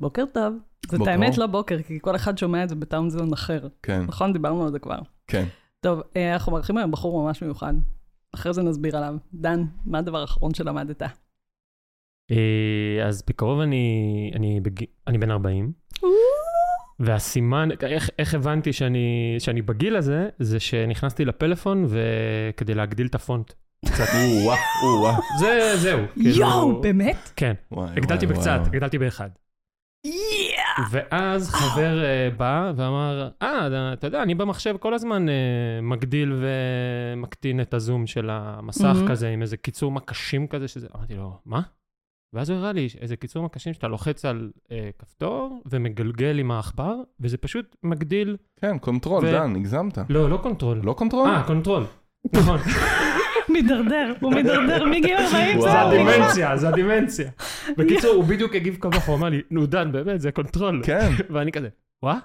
בוקר טוב. זאת בוקר האמת. לא בוקר, כי כל אחד שומע את זה בטאונזון אחר. כן, נכון? דיברנו על זה כבר. כן. טוב, אה, אנחנו מארחים היום בחור ממש מיוחד. אחרי זה נסביר עליו. דן, מה הדבר האחרון שלמדת? אה, אז בקרוב אני, אני, בג... אני בן 40, והסימן, איך, איך הבנתי שאני, שאני בגיל הזה, זה שנכנסתי לפלאפון וכדי להגדיל את הפונט. קצת. או-אה, או-אה. זה, זהו. כאילו- יואו, באמת? כן, הגדלתי בקצת. הגדלתי באחד. ואז חבר אה, בא ואמר, אה, אתה יודע, אני במחשב כל הזמן אה, מגדיל ומקטין את הזום של המסך מהמם. כזה, עם איזה קיצור מקשים כזה, שזה... אמרתי לו, מה? ואז הוא הראה לי איזה קיצור מקשים שאתה לוחץ על אה, כפתור ומגלגל עם העכבר, וזה פשוט מגדיל... כן, control, ו- דן, הגזמת. לא, לא control. לא control? אה, control. נכון. מידרדר, הוא מידרדר מגיל 40. וואו, זה. הדמנציה, זה הדמנציה. בקיצור, הוא בדיוק הגיב כמוך, הוא אמר לי, נו דן, באמת, זה control. כן, ואני כזה, וואה?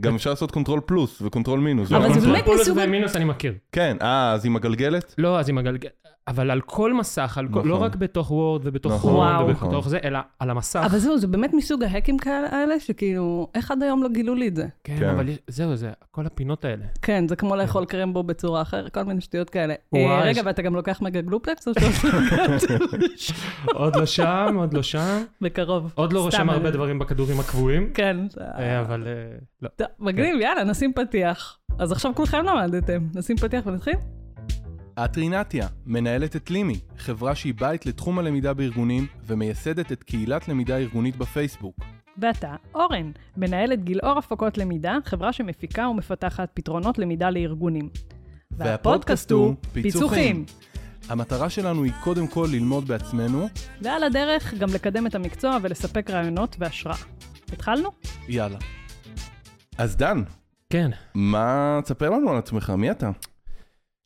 גם אפשר לעשות קונטרול פלוס וקונטרול מינוס. אבל זה קונטרול. באמת מסוג ומינוס אני מכיר. כן, אה, אז היא מגלגלת? לא, אז עם הגלגל... אבל על כל מסך, על כל, נכון. לא רק בתוך וורד ובתוך נכון, וואו. ובתוך נכון. זה, אלא על המסך. אבל זהו, זה באמת מסוג ההקים כאלה, האלה, שכאילו, איך עד היום לא גילו לי את זה? כן, כן. אבל זהו, זה כל הפינות האלה. כן, זה כמו לאכול קרמבו בצורה אחרת, כל מיני שטויות כאלה. אה, רגע, ואתה גם לוקח מגה גלופלקס או שאתה... עוד לא שם, עוד לא שם. בקרוב. עוד לא סתם, רושם הרבה אה, דברים בכדורים הקבועים, כן. אה, אבל אה, לא. טוב, מגניב, יאללה, נשים פתיח. אז עכשיו כולכם למדתם. נשים פתיח ונתחיל? את רינתיה, מנהלת את לימי, חברה שהיא בית לתחום הלמידה בארגונים ומייסדת את קהילת למידה ארגונית בפייסבוק. ואתה, אורן, מנהלת גילאור הפקות למידה, חברה שמפיקה ומפתחת פתרונות למידה לארגונים. והפודקאסט הוא פיצוחים. המטרה שלנו היא קודם כל ללמוד בעצמנו, ועל הדרך גם לקדם את המקצוע ולספק רעיונות והשראה. התחלנו? יאללה. אז דן, כן. מה, תספר לנו על עצמך, מי אתה?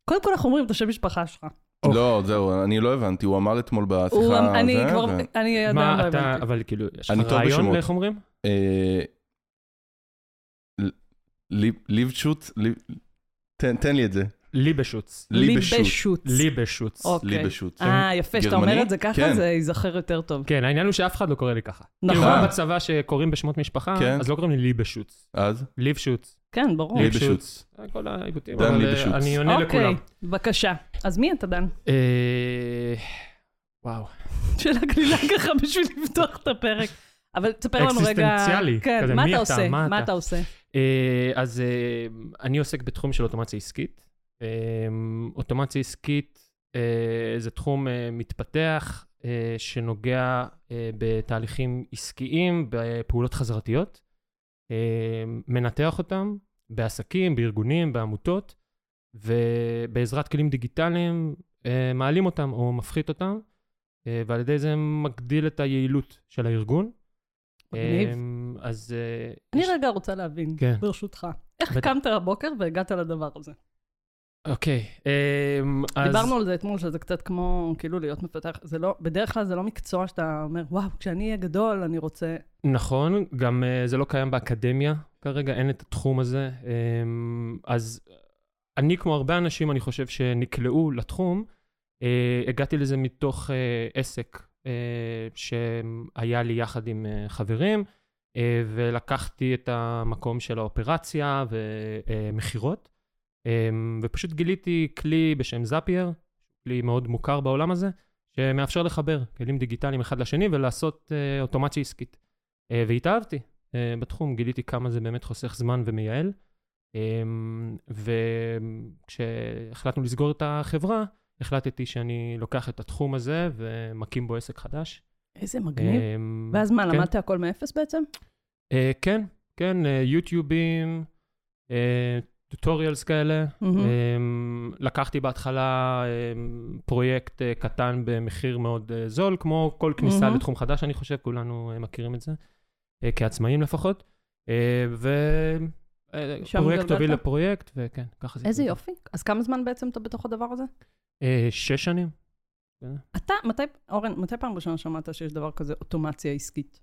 קודם כל אנחנו אומרים את השם משפחה שלך. או. לא, זהו, אני לא הבנתי, הוא אמר אתמול הוא- בשיחה... אני כבר, אני עדיין מה לא אתה, הבנתי. אבל כאילו, יש אני לך רעיון. לאיך אומרים? אה, ל- ליב- ליבשוץ? ליב- תן תן לי את זה. ליבשוץ. ליבשוץ. ליבשוץ. ליבשוץ. אוקיי. ליבשוץ. אה, יפה, שאתה? אומר את זה ככה, כן. זה ייזכר יותר טוב. כן, העניין הוא שאף אחד לא קורא לי ככה. נכון. כאילו, בצבא שקוראים בשמות משפחה, כן. אז לא קוראים לי ליבשוץ. אז? ליבשוץ. כן, ברור. ליבשוץ. כל העיוותים, דן אבל אה, ליבשוץ. אני עונה לכולם. אוקיי, בבקשה. אז מי אתה, דן? אה, וואו. שאלה גלילה ככה בשביל לפתוח את הפרק. אבל תספר לנו רגע... אקסיסטנציאלי, כן, מה אתה? עושה? מה אתה? עושה? אה, אז אני עוסק בתחום של אוטומציה עסקית. אה, אוטומציה עסקית אה, זה תחום אה, מתפתח אה, שנוגע בתהליכים עסקיים, בפעולות חזרתיות. מנתח אותם בעסקים, בארגונים, בעמותות, ובעזרת כלים דיגיטליים מעלים אותם או מפחית אותם, ועל ידי זה מגדיל את היעילות של הארגון. מגניב. אה, אז... אני יש- רגע רוצה להבין, כן. ברשותך. איך. קמת הבוקר והגעת לדבר הזה? אוקיי, אמ, אז... דיברנו על זה אתמול, שזה קצת כמו, כאילו, להיות מפתח. זה לא, בדרך כלל זה לא מקצוע שאתה אומר, וואו, כשאני אהיה גדול, אני רוצה... נכון, גם uh, זה לא קיים באקדמיה כרגע, אין את התחום הזה. Um, אז אני, כמו הרבה אנשים, אני חושב שנקלעו לתחום, uh, הגעתי לזה מתוך uh, עסק uh, שהיה לי יחד עם uh, חברים, uh, ולקחתי את המקום של האופרציה ומכירות, um, ופשוט גיליתי כלי בשם זאפייר, כלי מאוד מוכר בעולם הזה, שמאפשר לחבר כלים דיגיטליים אחד לשני ולעשות uh, אוטומציה עסקית. אה, והתאהבתי אה, בתחום, גיליתי כמה זה באמת חוסך זמן ומייעל. אה, וכשהחלטנו לסגור את החברה, החלטתי שאני לוקח את התחום הזה ומקים בו עסק חדש. איזה מגניב. אה, ואז מה, כן. למדת הכל מאפס בעצם? אה, כן, כן, אה, יוטיובים, אה, טוטוריאלס כאלה. אה, לקחתי בהתחלה אה, פרויקט אה, קטן במחיר מאוד אה, זול, כמו כל כניסה מהמם. לתחום חדש, אני חושב, כולנו אה, מכירים את זה, כעצמאים לפחות. שם ופרויקט? הוביל לפרויקט, וכן, ככה זה. איזה. יופי. אז כמה זמן בעצם אתה בתוך הדבר הזה? שש שנים. אתה, מתי, אורן, מתי פעם ראשונה שמעת שיש דבר כזה אוטומציה עסקית?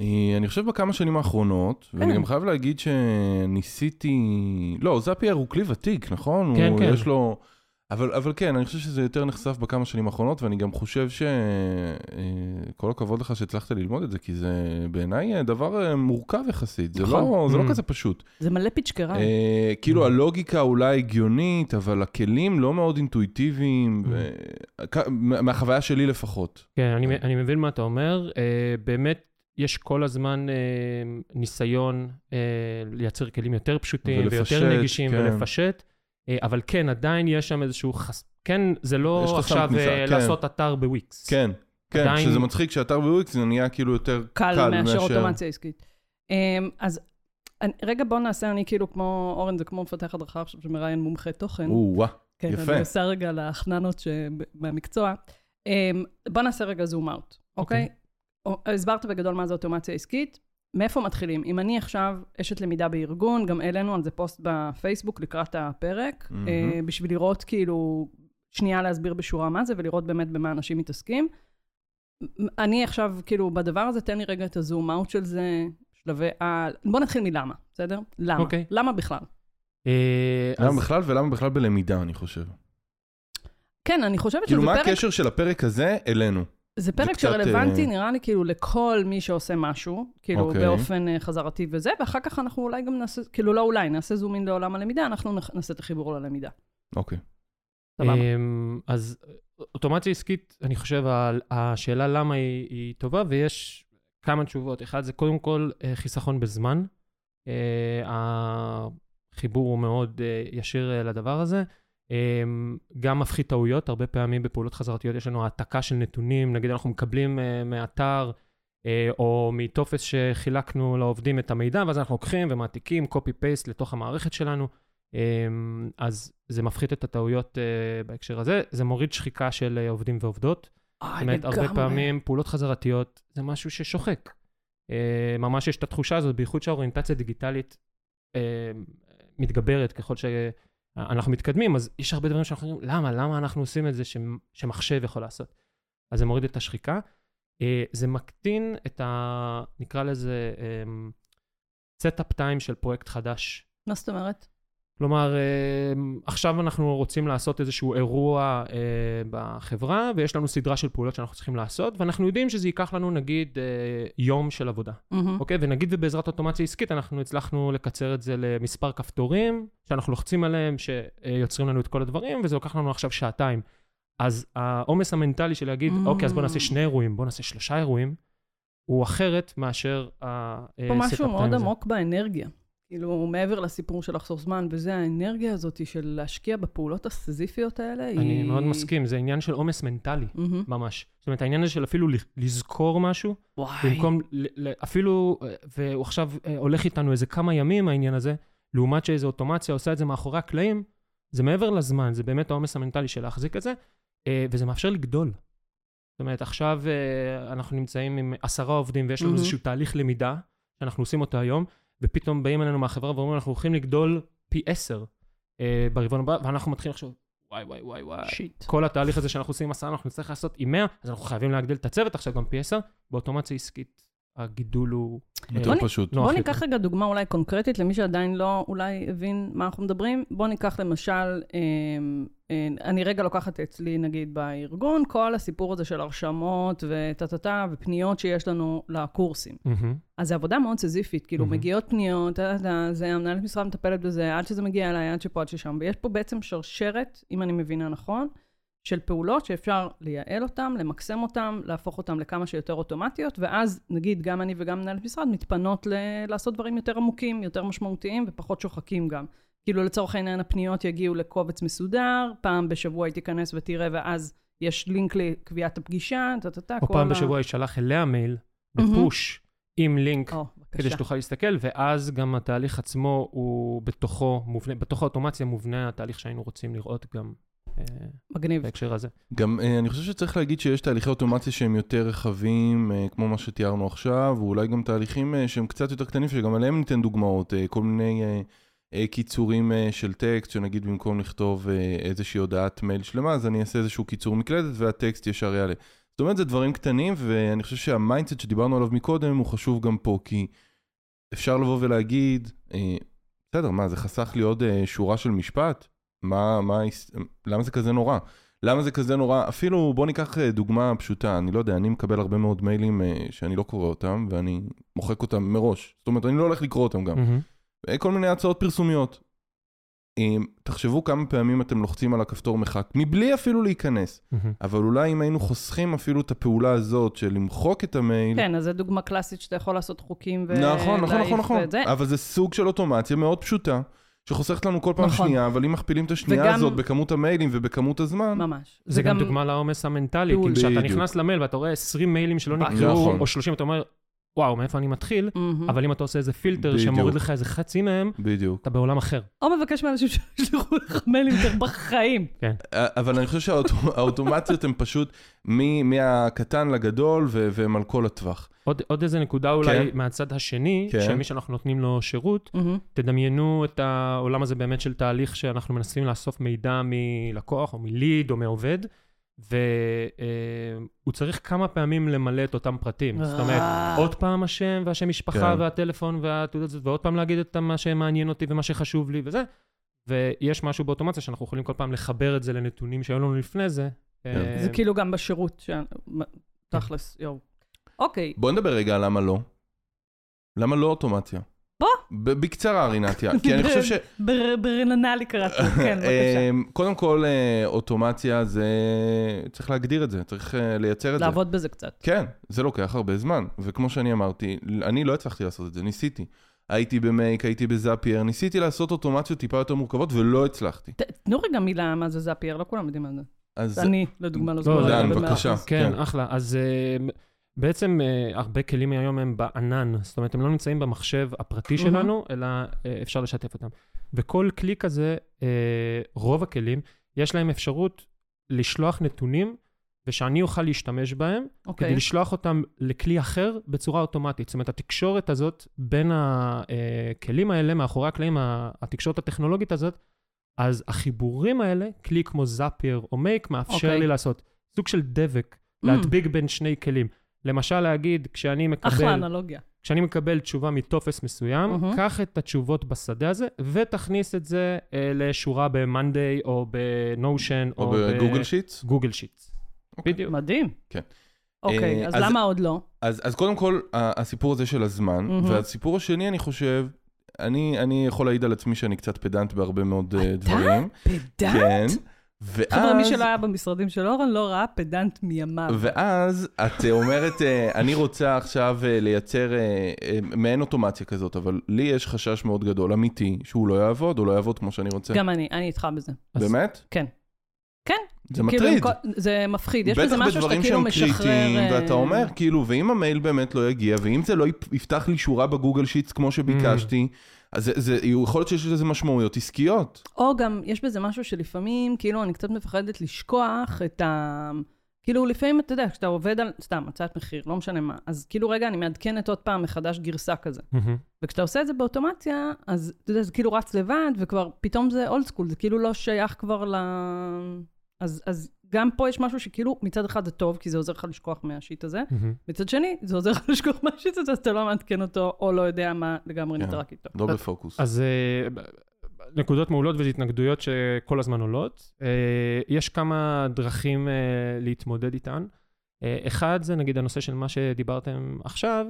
אה, אני חושב בכמה שנים האחרונות, ואני כן. גם חייב להגיד שניסיתי... לא, זאפייר הוא כלי ותיק, נכון? כן, הוא, כן. יש לו... אבל, אבל כן, אני חושב שזה יותר נחשף בכמה שנים האחרונות, ואני גם חושב שכל הכבוד לך שהצלחת ללמוד את זה, כי זה בעיניי דבר אה, מורכב יחסית, זה, נכון. לא, זה לא Mm. כזה פשוט. זה מלא פיצ'קרה. אה, כאילו הלוגיקה אולי הגיונית, אבל הכלים לא מאוד אינטואיטיביים, Mm. ו... מהחוויה שלי לפחות. כן, אני, אני מבין מה אתה אומר. אה, באמת, יש כל הזמן אה, ניסיון אה, לייצר כלים יותר פשוטים ולפשט, ויותר נגישים כן. ולפשט, אה, אבל כן, עדיין יש שם איזשהו חס... כן, זה לא עכשיו כניסה, אה, כן. לעשות אתר בוויקס. כן, כן, עדיין- שזה מצחיק שאתר בוויקס זה נהיה כאילו יותר קל מאשר אוטומציה עסקית. אמ, אז אני- רגע, בוא נעשה, אני כאילו כמו, אורן זה כמו מפתח הדרכה עכשיו שמראיין מומחה תוכן. או. כן, יפה. אני עושה רגע להחננות מהמקצוע. אמ, בוא נעשה רגע zoom out, okay? הסברת בגדול מה זה אוטומציה עסקית. מאיפה מתחילים? אם אני עכשיו אשת למידה בארגון, גם העלינו על זה פוסט בפייסבוק לקראת הפרק, מהמם. אה, בשביל לראות כאילו, שנייה להסביר בשורה מה זה, ולראות באמת במה אנשים מתעסקים. אני עכשיו, כאילו, בדבר הזה, תן לי רגע את הזום אאוט של זה, שלבי על... בוא נתחיל מלמה, בסדר? למה? אוקיי. למה בכלל? אה, למה אז- בכלל ולמה בכלל בלמידה, אני חושב. כן, אני חושבת כאילו, שזה מה פרק... הקשר של הפרק הזה אלינו? זה פרק קצת, שרלוונטי, אה, נראה לי, כאילו, לכל מי שעושה משהו, כאילו, אוקיי. באופן אה, חזרתי וזה, ואחר כך אנחנו אולי גם נעשה, כאילו, לא אולי, נעשה זום אין לעולם הלמידה, אנחנו נח- נעשה את החיבור ללמידה. אוקיי. סבבה. אמ, אז אוטומציה עסקית, אני חושב, השאלה למה היא, היא טובה, ויש כמה תשובות. אחד, זה קודם כל אה, חיסכון בזמן. החיבור הוא מאוד ישיר לדבר הזה. אמ, גם מפחית טעויות, הרבה פעמים בפעולות חזרתיות יש לנו העתקה של נתונים, נגיד אנחנו מקבלים אה, מאתר אה, או מטופס שחילקנו לעובדים את המידע, ואז אנחנו לוקחים ומעתיקים copy-paste לתוך המערכת שלנו. אמ, אז זה מפחית את הטעויות אה, בהקשר הזה, זה מוריד שחיקה של עובדים ועובדות. זאת אומרת, הרבה פעמים פעולות חזרתיות זה משהו ששוחק. ממש יש את התחושה הזאת, בייחוד שהאוריינטציה דיגיטלית מתגברת ככל שאנחנו מתקדמים, אז יש הרבה דברים שאנחנו אומרים, למה? למה אנחנו עושים את זה שמחשב יכול לעשות? אז זה מוריד את השחיקה. אה, זה מקטין את ה... נקרא לזה setup time של פרויקט חדש. מה זאת אומרת? כלומר, אה, עכשיו אנחנו רוצים לעשות איזשהו אירוע אה, בחברה, ויש לנו סדרה של פעולות שאנחנו צריכים לעשות, ואנחנו יודעים שזה ייקח לנו נגיד אה, יום של עבודה, מהמם. אוקיי? ונגיד ובעזרת אוטומציה עסקית אנחנו הצלחנו לקצר את זה למספר כפתורים, שאנחנו לוחצים עליהם, שיוצרים לנו את כל הדברים, וזה לוקח לנו עכשיו שעתיים. אז העומס המנטלי של להגיד, Mm. okay, אז בוא נעשה שני אירועים, בוא נעשה שלושה אירועים, הוא אחרת מאשר ה-setup פה משהו מאוד הזה. עמוק באנרגיה. כאילו, מעבר לסיפור של לחסוך זמן, וזה האנרגיה הזאת של להשקיע בפעולות הסיזיפיות האלה, היא... אני מאוד מסכים, זה עניין של עומס מנטלי. מהמם. ממש. זאת אומרת, העניין הזה של אפילו לזכור משהו, וואי. במקום, אפילו, אה, והוא עכשיו אה, הולך איתנו איזה כמה ימים העניין הזה, לעומת שאיזו אוטומציה עושה את זה מאחורי הקלעים, זה מעבר לזמן, זה באמת העומס המנטלי של להחזיק את זה, אה, וזה מאפשר לגדול. זאת אומרת, עכשיו אנחנו נמצאים עם עשרה עובדים ויש לנו מהמם. איזשהו תהליך למידה, שאנחנו עושים אותו היום, ופתאום באים אלינו מהחברה ואומרים, אנחנו הולכים לגדול פי עשר אה, ברבעון הבא, ואנחנו מתחילים לחשוב, וואי, וואי, וואי, וואי. שיט. כל התהליך הזה שאנחנו עושים עם עשרה, אנחנו נצטרך לעשות עם 100, אז אנחנו חייבים להגדיל את הצוות עכשיו גם פי 10. באוטומציה עסקית, הגידול הוא... יותר בוא נ- פשוט. בוא. ניקח רגע דוגמה אולי קונקרטית למי שעדיין לא אולי הבין מה אנחנו מדברים. בוא ניקח למשל, אמ, אה, אני רגע לוקחת אצלי נגיד בארגון, כל הסיפור הזה של הרשמות וטה-טה-טה ופניות שיש לנו לקורסים. אז זו עבודה מאוד סיזיפית, כאילו. מגיעות פניות, זה המנהלת משרד מטפלת בזה, עד שזה מגיע אליי, עד שפה, עד ששם. ויש פה בעצם שרשרת, אם אני מבינה נכון, של פעולות שאפשר לייעל אותן, למקסם אותן, להפוך אותן לכמה שיותר אוטומטיות, ואז נגיד גם אני וגם מנהלת משרד מתפנות ל- לעשות דברים יותר עמוקים, יותר משמעותיים ופחות שוחקים גם. כאילו לצורך העניין הפניות יגיעו לקובץ מסודר, פעם בשבוע היא תיכנס ותראה, ואז יש לינק לקביעת הפגישה, טה-טה-טה, או פעם ה- בשבוע ישלח אליה מייל. בפוש, עם לינק, או, כדי. שתוכל להסתכל, ואז גם התהליך עצמו הוא בתוכו מובנה, בתוך האוטומציה מובנה התהליך שהיינו רוצים לראות גם מגניב. בהקשר הזה. גם אה, אני חושב שצריך להגיד שיש תהליכי אוטומציה שהם יותר רחבים, אה, כמו מה שתיארנו עכשיו, ואולי גם תהליכים אה, שהם קצת יותר קטנים, שגם עליהם ניתן דוגמאות, כל מיני קיצורים של טקסט, שנגיד במקום לכתוב איזושהי הודעת מייל שלמה, אז אני אעשה איזשהו קיצור מקלדת והטקסט ישר יעלה. זאת אומרת, זה דברים קטנים, ואני חושב שה mindset שדיברנו עליו מקודם הוא חשוב גם פה, כי אפשר לבוא ולהגיד, בסדר, מה, זה חסך לי עוד שורה של משפט? מה, מה, למה זה כזה נורא? למה זה כזה נורא? אפילו, בוא ניקח אה, דוגמה פשוטה, אני לא יודע, אני מקבל הרבה מאוד מיילים אה, שאני לא קורא אותם, ואני מוחק אותם מראש. זאת אומרת, אני לא הולך לקרוא אותם גם. אה, כל מיני הצעות פרסומיות. תחשבו כמה פעמים אתם לוחצים על הכפתור מחק, מבלי אפילו להיכנס. מהמם. אבל אולי אם היינו חוסכים אפילו את הפעולה הזאת של למחוק את המייל, כן, אז זו דוגמה קלאסית שאתה יכול לעשות חוקים ולהעיף נכון, נכון, נכון, נכון. ואת זה. אבל זה סוג של אוטומציה מאוד פשוטה, שחוסכת לנו כל פעם נכון. שנייה, אבל אם מכפילים את השנייה וגם- הזאת בכמות המיילים ובכמות הזמן, ממש. זה גם דוגמה לעומס המנטלי. כאילו כשאתה. נכנס למייל ואתה רואה 20 מיילים שלא נכון. נקראו, או 30, אתה אומר, וואו, מאיפה אני מתחיל? מהמם. אבל אם אתה עושה איזה פילטר בדיוק. שמוריד לך איזה חצי מהם, בדיוק. אתה בעולם אחר. או מבקש מאנשים שישלחו לך מיילים יותר בחיים. אבל אני חושב שהאוטומציות הן פשוט מ- מהקטן לגדול, ו- והם על כל הטווח. עוד, עוד איזה נקודה אולי כן. מהצד השני, כן. שמי שאנחנו נותנים לו שירות, מהמם. תדמיינו את העולם הזה באמת של תהליך שאנחנו מנסים לאסוף מידע מלקוח או מליד או מעובד, והוא צריך כמה פעמים למלא את אותם פרטים. זאת אומרת, אה. עוד פעם השם והשם משפחה כן. והטלפון והתעודת זאת, ועוד פעם להגיד את מה שמעניין אותי ומה שחשוב לי וזה. ויש משהו באוטומציה שאנחנו יכולים כל פעם לחבר את זה לנתונים שהיו לנו לפני זה. כן. אה, זה כאילו גם בשירות, ש- תכלס, יואו. אוקיי, בוא נדבר רגע על למה לא. למה לא אוטומציה? בקצרה, רינתיה, כי אני חושב ש... בר- ברננלי קראתי, כן, בבקשה. אמ, קודם כל, אה, אוטומציה זה... צריך להגדיר את זה, צריך אה, לייצר את זה. לעבוד בזה קצת. כן, זה לוקח הרבה זמן, וכמו שאני אמרתי, אני לא הצלחתי לעשות את זה, ניסיתי. הייתי במייק, הייתי בזאפייר, ניסיתי לעשות אוטומציות טיפה יותר מורכבות ולא הצלחתי. תנו רגע מילה מה זה זאפייר, לא כולם יודעים מה זה. אז אני, לדוגמה, לא לא, זוכרת. דן, בבקשה. כן, כן. אחלה. אז אה, בעצם אה, הרבה כלים היום הם בענן, זאת אומרת, הם לא נמצאים במחשב הפרטי מהמם. שלנו, אלא אה, אפשר לשתף אותם. וכל כלי כזה, אה, רוב הכלים, יש להם אפשרות לשלוח נתונים, ושאני אוכל להשתמש בהם, אוקיי. כדי לשלוח אותם לכלי אחר בצורה אוטומטית. זאת אומרת, התקשורת הזאת בין הכלים האלה, מאחורי הקלעים, התקשורת הטכנולוגית הזאת, אז החיבורים האלה, כלי כמו זאפייר או מייק, מאפשר אוקיי. לי לעשות סוג של דבק, Mm. להדביק בין שני כלים. למשל להגיד, כשאני אחלה מקבל, אנלוגיה. כשאני מקבל תשובה מטופס מסוים, מהמם. קח את התשובות בשדה הזה, ותכניס את זה אה, לשורה ב-Monday או ב-Notion או בגוגל שיטס? גוגל שיטס. אוקיי. בדיוק. מדהים. כן. אוקיי, אה, אז אז- למה עוד לא? אז, אז קודם כל, הסיפור הזה של הזמן, מהמם. והסיפור השני, אני חושב, אני, אני יכול להעיד על עצמי שאני קצת פדנט בהרבה מאוד אה, אתה? דברים. פדנט? כן. חבר'ה, מי ואז, שלא היה במשרדים של אורן לא ראה פדנט מימיו. ואז את אה, אומרת, אה, אני רוצה עכשיו אה, לייצר מעין אוטומציה כזאת, אבל לי יש חשש מאוד גדול, אמיתי, שהוא לא יעבוד, הוא לא יעבוד כמו שאני רוצה. גם אני, אני איתך בזה. באמת? כן. כן. זה כאילו, מטריד. זה מפחיד. יש בזה בטח משהו שאתה בדברים כאילו שהם משחרר... קריטיים, אה, ואתה אומר, כאילו, ואם המייל באמת לא יגיע, ואם זה לא יפ- יפתח לי שורה בגוגל שיטס כמו שביקשתי, אז זה, זה, יכול להיות שיש לזה משמעויות עסקיות. או גם, יש בזה משהו שלפעמים, כאילו, אני קצת מפחדת לשכוח את ה... כאילו, לפעמים, אתה יודע, כשאתה עובד על, סתם, הצעת מחיר, לא משנה מה, אז כאילו, רגע, אני מעדכנת עוד פעם מחדש גרסה כזה. מהמם. וכשאתה עושה את זה באוטומציה, אז אתה יודע, זה כאילו רץ לבד, וכבר פתאום זה אולד סקול, זה כאילו לא שייך כבר ל... אז, אז גם פה יש משהו שכאילו, מצד אחד זה טוב, כי זה עוזר לך לשכוח מהשיט הזה, מהמם. מצד שני, זה עוזר לך לשכוח מהשיט הזה, אז אתה לא מעדכן אותו, או לא יודע מה לגמרי כן. נטרק איתו. לא בפוקוס. אז אה, נקודות מעולות והתנגדויות שכל הזמן עולות. אה, יש כמה דרכים אה, להתמודד איתן. אחד זה נגיד הנושא של מה שדיברתם עכשיו.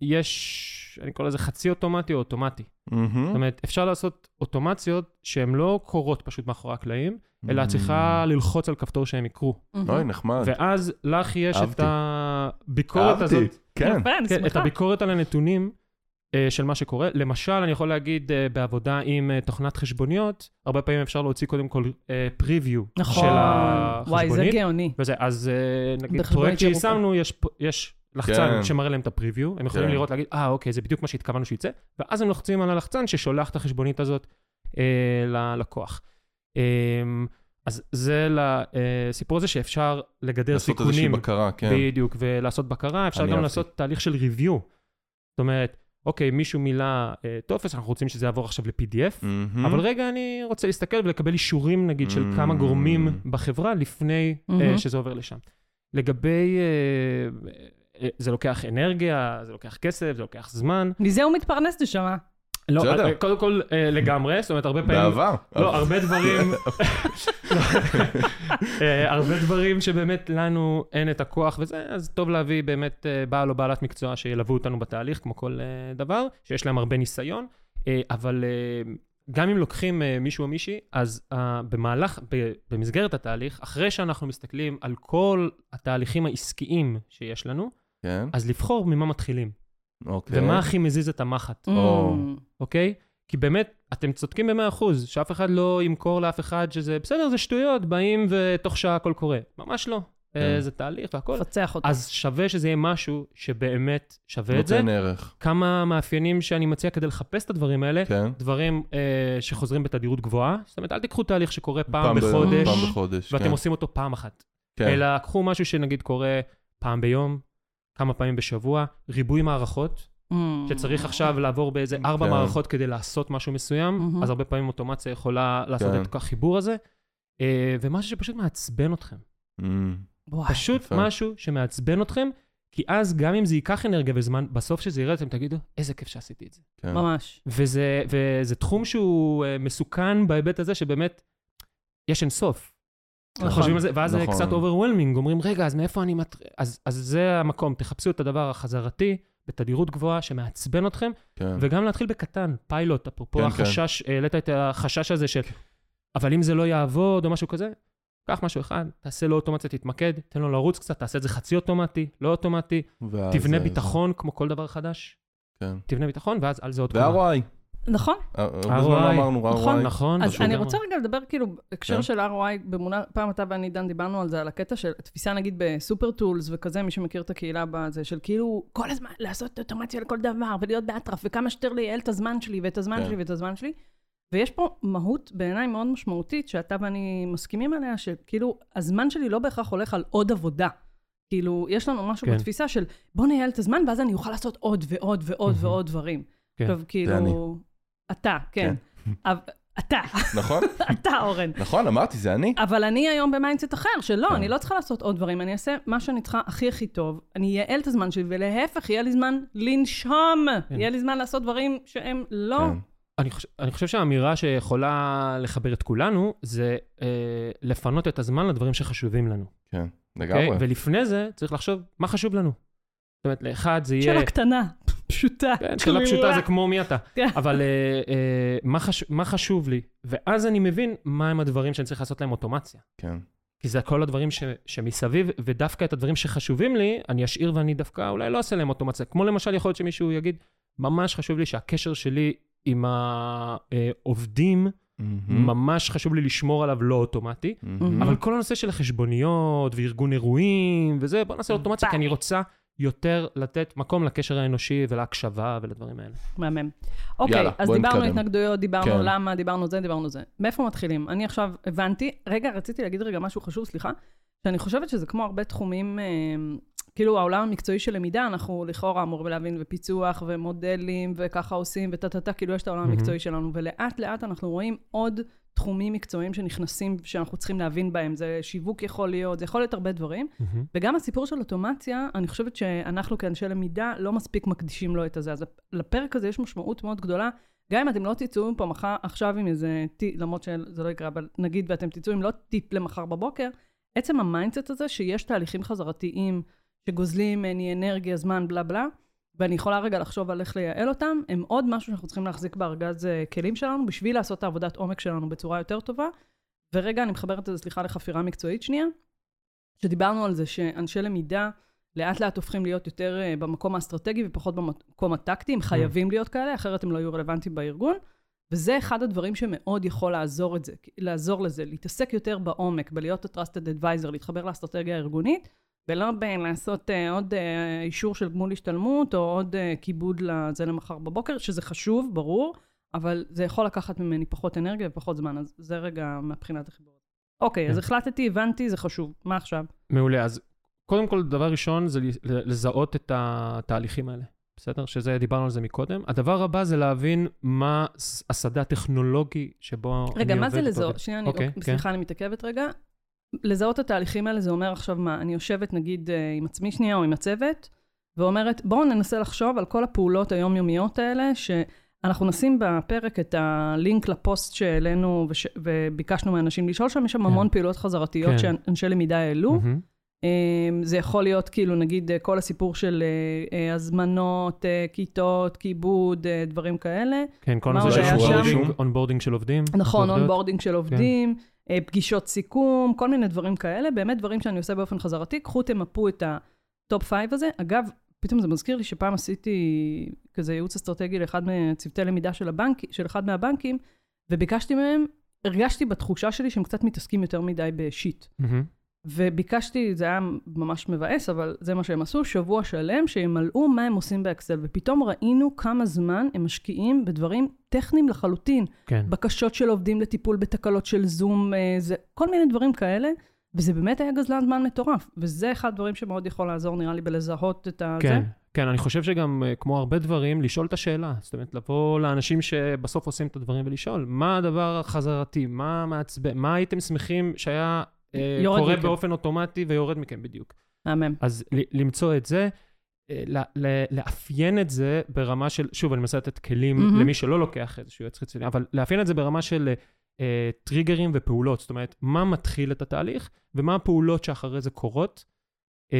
יש, אני קורא לזה חצי אוטומטי או אוטומטי. מהמם. זאת אומרת, אפשר לעשות אוטומציות שהן לא קורות פשוט מאחורי הקלעים, אלא את צריכה ללחוץ על כפתור שהם יקרו. אוי, נחמד. ואז לך יש את אהבתי. הביקורת אהבתי, הזאת. כן. יפה, אני כן, את. הביקורת על הנתונים אה, של מה שקורה. למשל, אני יכול להגיד, אה, בעבודה עם אה, תוכנת חשבוניות, הרבה פעמים אפשר להוציא קודם כל פריוויו נכון. של וואי, זה החשבונית. גאוני. וזה, אז נגיד פרויקט. שיישמנו, יש לחצן כן. שמראה להם את הפריוויו, הם יכולים כן. לראות, להגיד, אה, אוקיי, זה בדיוק מה שהתכוונו שייצא, ואז הם לוחצים על הלחצן ששולח את החשבונית הזאת אה, ללקוח. אה, אז זה לסיפור הזה שאפשר לגדר לעשות איזושהי סיכונים. בקרה, כן. בדיוק, ולעשות בקרה, אפשר גם אהבתי. לעשות תהליך של review. זאת אומרת, אוקיי, מישהו מילא אה, טופס, אנחנו רוצים שזה יעבור עכשיו ל-PDF, מהמם. אבל רגע, אני רוצה להסתכל ולקבל אישורים, נגיד, של Mm. כמה גורמים בחברה לפני אה, מהמם. שזה עובר לשם. לגבי, אה, אה, זה לוקח אנרגיה, זה לוקח כסף, זה לוקח זמן. מזה הוא מתפרנס, נשמה. לא, בסדר. אה, קודם כל אה, לגמרי, זאת אומרת, הרבה פעמים... בעבר. לא, הרבה דברים, אה, הרבה דברים שבאמת לנו אין את הכוח וזה, אז טוב להביא באמת בעל או בעלת מקצוע שילוו אותנו בתהליך, כמו כל דבר, שיש להם הרבה ניסיון, אבל גם אם לוקחים מישהו או מישהי, אז במהלך, במסגרת התהליך, אחרי שאנחנו מסתכלים על כל התהליכים העסקיים שיש לנו, כן, אז לבחור ממה מתחילים, אוקיי. ומה הכי מזיז את המחט. או. Mm. אוקיי? כי באמת, אתם צודקים במאה אחוז, שאף אחד לא ימכור לאף אחד שזה, בסדר, זה שטויות, באים ותוך שעה הכל קורה. ממש לא. כן. אה, זה תהליך והכל. לפצח אותו. אז שווה שזה יהיה משהו שבאמת שווה את זה. נותן ערך. כמה מאפיינים שאני מציע כדי לחפש את הדברים האלה, כן. דברים אה, שחוזרים בתדירות גבוהה. זאת אומרת, אל תיקחו תהליך שקורה פעם, פעם בחודש, פעם בחודש, ואתם כן. עושים אותו פעם אחת. כן. אלא קחו משהו שנגיד קורה פעם ביום, כמה פעמים בשבוע, ריבוי מערכות, Mm. שצריך עכשיו לעבור באיזה ארבע כן. מערכות כדי לעשות משהו מסוים, מהמם. אז הרבה פעמים אוטומציה יכולה לעשות כן. את החיבור הזה, אה, ומשהו שפשוט מעצבן אתכם. Mm. פשוט יפה. משהו שמעצבן אתכם, כי אז גם אם זה ייקח אנרגיה וזמן, בסוף שזה ירד, אתם תגידו, איזה כיף שעשיתי את זה. כן. ממש. וזה, וזה תחום שהוא אה, מסוכן בהיבט הזה שבאמת, יש אין סוף. נכון. חושבים על זה, ואז זה נכון. קצת overwhelming, אומרים, רגע, אז מאיפה אני מתחיל? אז, אז זה המקום, תחפשו את הדבר החזרתי, בתדירות גבוהה, שמעצבן אתכם, כן. וגם להתחיל בקטן, פיילוט, אפרופו כן, החשש, העלית את החשש הזה של, אבל אם זה לא יעבוד או משהו כזה, קח משהו אחד, תעשה לו אוטומציה, תתמקד, תן לו לרוץ קצת, תעשה את זה חצי אוטומטי, לא אוטומטי, תבנה אה, ביטחון כמו כל דבר חדש, כן. תבנה ביטחון, ואז על זה עוד קומה. נכון. הרבה ROI. זמן לא אמרנו נכון. ROI. נכון, אז פשוט אני. רוצה רגע לדבר, כאילו, בהקשר כן. של ROI, במונח, פעם אתה ואני, דן, דיברנו על זה, על הקטע של תפיסה, נגיד, בסופר טולס וכזה, מי שמכיר את הקהילה בזה, של כאילו, כל הזמן לעשות אוטומציה לכל דבר, ולהיות באטרף, וכמה שיותר לייעל את הזמן שלי, ואת הזמן כן. שלי, ואת הזמן שלי. ויש פה מהות בעיניי מאוד משמעותית, שאתה ואני מסכימים עליה, שכאילו, הזמן שלי לא בהכרח הולך על עוד עבודה. כאילו, יש לנו משהו כן. בתפיסה של, בוא נייעל את הזמן, ואז אני אוכל לעשות עוד ועוד ועוד מהמם. ועוד דברים. כן. עכשיו, אני. כאילו, אתה, כן. אבל- אתה, נכון? אתה, אורן. נכון, אמרתי, זה אני. אבל אני היום ב mindset אחר, שלא, כן. אני לא צריכה לעשות עוד דברים, אני אעשה מה שאני צריכה הכי הכי טוב, אני אייעל את הזמן שלי, ולהפך, יהיה לי זמן לנשום, כן. יהיה לי זמן לעשות דברים שהם לא... כן. אני חושב, אני חושב שהאמירה שיכולה לחבר את כולנו, זה אה, לפנות את הזמן לדברים שחשובים לנו. כן, אוקיי? לגמרי. ולפני זה צריך לחשוב מה חשוב לנו. זאת אומרת, לאחד זה יהיה... שאלה קטנה, פשוטה, כן, שאלה. פשוטה זה כמו מי אתה. כן. אבל אה, אה, מה, חש... מה חשוב לי? ואז אני מבין מהם הדברים שאני צריך לעשות להם אוטומציה. כן. כי זה כל הדברים ש... שמסביב, ודווקא את הדברים שחשובים לי, אני אשאיר ואני דווקא אולי לא אעשה להם אוטומציה. כמו למשל, יכול להיות שמישהו יגיד, ממש חשוב לי שהקשר שלי עם העובדים, מהמם. ממש חשוב לי לשמור עליו לא אוטומטי. מהמם. אבל כל הנושא של החשבוניות וארגון אירועים וזה, בוא נעשה אוטומציה, כי אני רוצה יותר לתת מקום לקשר האנושי ולהקשבה ולדברים האלה. מהמם. אוקיי, יאללה, אז דיברנו נתקדם. התנגדויות, דיברנו כן. למה, דיברנו זה, דיברנו זה. מאיפה מתחילים? אני עכשיו הבנתי, רגע, רציתי להגיד רגע משהו חשוב, סליחה, שאני חושבת שזה כמו הרבה תחומים, אה, כאילו העולם המקצועי של למידה, אנחנו לכאורה אמורים להבין, ופיצוח, ומודלים, וככה עושים, וטה-טה-טה, כאילו יש את העולם מהמם. המקצועי שלנו, ולאט לאט אנחנו רואים עוד תחומים מקצועיים שנכנסים, שאנחנו צריכים להבין בהם. זה שיווק יכול להיות, זה יכול להיות הרבה דברים. וגם הסיפור של אוטומציה, אני חושבת שאנחנו כאנשי למידה לא מספיק מקדישים לו את הזה. אז לפרק הזה יש משמעות מאוד גדולה. גם אם אתם לא תצאו מפה מחר, עכשיו עם איזה טיפ, למרות שזה לא יקרה, אבל נגיד ואתם תצאו עם לא טיפ למחר בבוקר, עצם ה mindset הזה שיש תהליכים חזרתיים שגוזלים ממני אנרגיה, זמן, בלה בלה, ואני יכולה רגע לחשוב על איך לייעל אותם, הם עוד משהו שאנחנו צריכים להחזיק בארגז אה, כלים שלנו, בשביל לעשות את העבודת עומק שלנו בצורה יותר טובה. ורגע, אני מחברת את זה, סליחה, לחפירה מקצועית שנייה, שדיברנו על זה שאנשי למידה לאט לאט הופכים להיות יותר אה, במקום האסטרטגי ופחות במקום הטקטי, הם חייבים להיות כאלה, אחרת הם לא יהיו רלוונטיים בארגון. וזה אחד הדברים שמאוד יכול לעזור, זה, לעזור לזה, להתעסק יותר בעומק, בלהיות ה-trusted advisor, להתחבר לאסטרטגיה הארגונית, ולא בלעשות uh, עוד uh, אישור של גמול השתלמות, או עוד uh, כיבוד לזה למחר בבוקר, שזה חשוב, ברור, אבל זה יכול לקחת ממני פחות אנרגיה ופחות זמן, אז זה רגע מבחינת החיבור. אוקיי, אז כן. החלטתי, הבנתי, זה חשוב. מה עכשיו? מעולה, אז קודם כל, דבר ראשון זה לזהות את התהליכים האלה, בסדר? שזה, דיברנו על זה מקודם. הדבר הבא זה להבין מה השדה הטכנולוגי שבו רגע, אני מה זה עובד לזהות? שנייה, אני, אוקיי, אוקיי, כן. סליחה, אני מתעכבת רגע. לזהות את התהליכים האלה זה אומר עכשיו מה? אני יושבת נגיד אה, עם עצמי שנייה או עם הצוות, ואומרת, בואו ננסה לחשוב על כל הפעולות היומיומיות האלה, אנחנו נשים בפרק את הלינק לפוסט שהעלינו וש... וביקשנו מאנשים לשאול שם, יש שם כן. המון פעילויות חזרתיות כן. שאנשי למידה העלו. אמ, זה יכול להיות כאילו נגיד אה, כל הסיפור של אה, הזמנות, כיתות, כיבוד, דברים כאלה. כן, כל מה הנושא עוד של היה שם? onboarding של עובדים. נכון. אונבורדינג של עובדים, אה, פגישות סיכום, כל מיני דברים כאלה, באמת דברים שאני עושה באופן חזרתי. קחו תמפו את ה top five הזה. אגב, פתאום זה מזכיר לי שפעם עשיתי כזה ייעוץ אסטרטגי לאחד מצוותי למידה של, הבנק, של אחד מהבנקים, וביקשתי מהם, הרגשתי בתחושה שלי שהם קצת מתעסקים יותר מדי בשיט. מהמם. וביקשתי, זה היה ממש מבאס, אבל זה מה שהם עשו, שבוע שלם, שימלאו מה הם עושים באקסל. ופתאום ראינו כמה זמן הם משקיעים בדברים טכניים לחלוטין. כן. בקשות של עובדים לטיפול בתקלות של זום, אה, זה, כל מיני דברים כאלה, וזה באמת היה גזלן זמן מטורף. וזה אחד הדברים שמאוד יכול לעזור, נראה לי, בלזהות את ה... כן, זה. כן, אני חושב שגם, אה, כמו הרבה דברים, לשאול את השאלה. זאת אומרת, לבוא לאנשים שבסוף עושים את הדברים ולשאול, מה הדבר החזרתי, מה מעצבן, מה הייתם שמחים שהיה קורה מכם. באופן אוטומטי ויורד מכם בדיוק. מהמם. אז ל- למצוא את זה, אה, ל- ל- לאפיין את זה ברמה של, שוב, אני מנסה לתת כלים מהמם. למי שלא לוקח איזשהו יועץ חיצוני, אבל לאפיין את זה ברמה של אה, טריגרים ופעולות. זאת אומרת, מה מתחיל את התהליך ומה הפעולות שאחרי זה קורות. אה,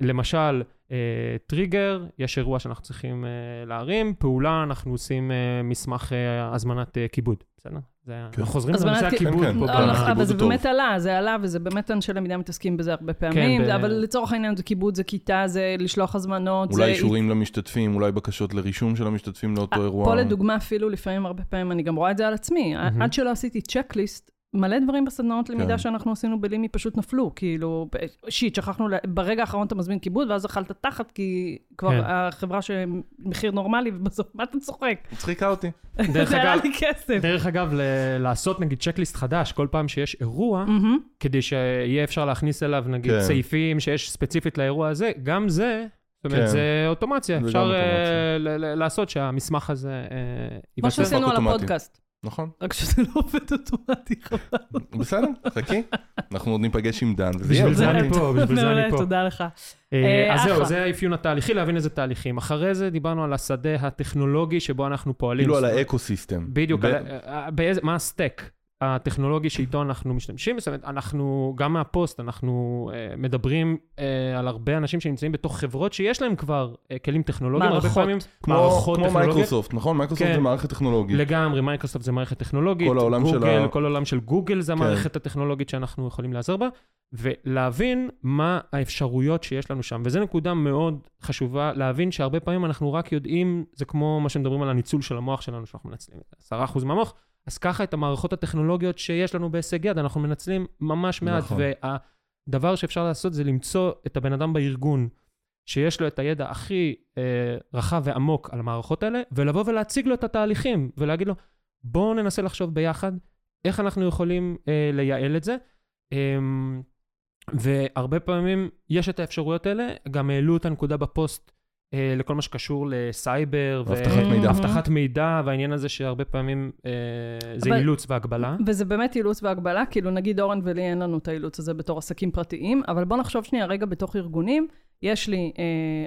למשל, אה, טריגר, יש אירוע שאנחנו צריכים אה, להרים, פעולה, אנחנו עושים אה, מסמך הזמנת כיבוד, בסדר? זה, כן. אנחנו חוזרים לנושא הכיבוד כן, פה. כן. לא, לא, אבל זה. באמת עלה, זה עלה, וזה באמת אנשי למידה מתעסקים בזה הרבה פעמים, אבל לצורך העניין זה כיבוד, זה כיתה, זה לשלוח הזמנות, זה... אולי אישורים למשתתפים, אולי בקשות לרישום של המשתתפים לאותו אירוע. פה לדוגמה אפילו לפעמים, הרבה פעמים, אני גם רואה את זה על עצמי. עד שלא עשיתי צ'קליסט, מלא דברים בסדנאות למידה כן. שאנחנו עשינו בלימי פשוט נפלו. כאילו, שיט, שכחנו, לה- ברגע האחרון אתה מזמין כיבוד, ואז אכלת תחת, כי כבר כן. החברה שמחיר נורמלי, ובסוף, מה אתה צוחק? מצחיקה אותי. דרך זה עלה אגב, לי כסף. דרך אגב, ל- לעשות נגיד צ'קליסט חדש כל פעם שיש אירוע, מהמם. כדי שיהיה אפשר להכניס אליו נגיד כן. סעיפים שיש ספציפית לאירוע הזה, גם זה, זאת אומרת, כן. זה אוטומציה. זה אפשר אה, אוטומציה. ל- ל- לעשות שהמסמך הזה אה, כמו ייווצר. שעשינו על אוטומטי. הפודקאסט, נכון, רק שזה לא עובד אוטומטי, חבל. בסדר, חכי. אנחנו עוד ניפגש עם דן, וזה יהיה בשביל זה. אני פה, בשביל זה אני פה. תודה לך. אה, אה, אז זהו. זה האפיון התהליכי, להבין איזה תהליכים. אחרי זה דיברנו על השדה הטכנולוגי שבו אנחנו פועלים. כאילו על ה ecosystem. בדיוק, אה, מה ה stack הטכנולוגי שאיתו אנחנו משתמשים. זאת אומרת, אנחנו, גם מהפוסט, אנחנו אה, מדברים אה, על הרבה אנשים שנמצאים בתוך חברות שיש להם כבר אה, כלים טכנולוגיים. הרבה מערכות. פעמים כמו מערכות כמו טכנולוגיות. מייקרוסופט, נכון? מייקרוסופט כן. זה מערכת טכנולוגית. לגמרי, מייקרוסופט זה מערכת טכנולוגית, כל העולם של גוגל, ה- כל העולם של גוגל זה כן. המערכת הטכנולוגית שאנחנו יכולים לעזר בה, ולהבין מה האפשרויות שיש לנו שם. וזו נקודה מאוד חשובה, להבין שהרבה פעמים אנחנו רק יודעים, זה כמו מה שמדברים על הניצול של המוח שלנו, שאנחנו מנצלים את 10% מהמוח, אז ככה את המערכות הטכנולוגיות שיש לנו בהישג יד, אנחנו מנצלים ממש מעט, נכון. והדבר שאפשר לעשות זה למצוא את הבן אדם בארגון. שיש לו את הידע הכי אה, רחב ועמוק על המערכות האלה, ולבוא ולהציג לו את התהליכים, ולהגיד לו, בואו ננסה לחשוב ביחד איך אנחנו יכולים אה, לייעל את זה. אה, והרבה פעמים יש את האפשרויות האלה, גם העלו את הנקודה בפוסט לכל מה שקשור לסייבר, ואבטחת מידע. ואבטחת מידע, והעניין הזה שהרבה פעמים אה, זה אבל- אילוץ והגבלה. וזה באמת אילוץ והגבלה, כאילו נגיד אורן ולי אין לנו את האילוץ הזה בתור עסקים פרטיים, אבל בוא נחשוב שנייה רגע בתוך ארגונים, יש לי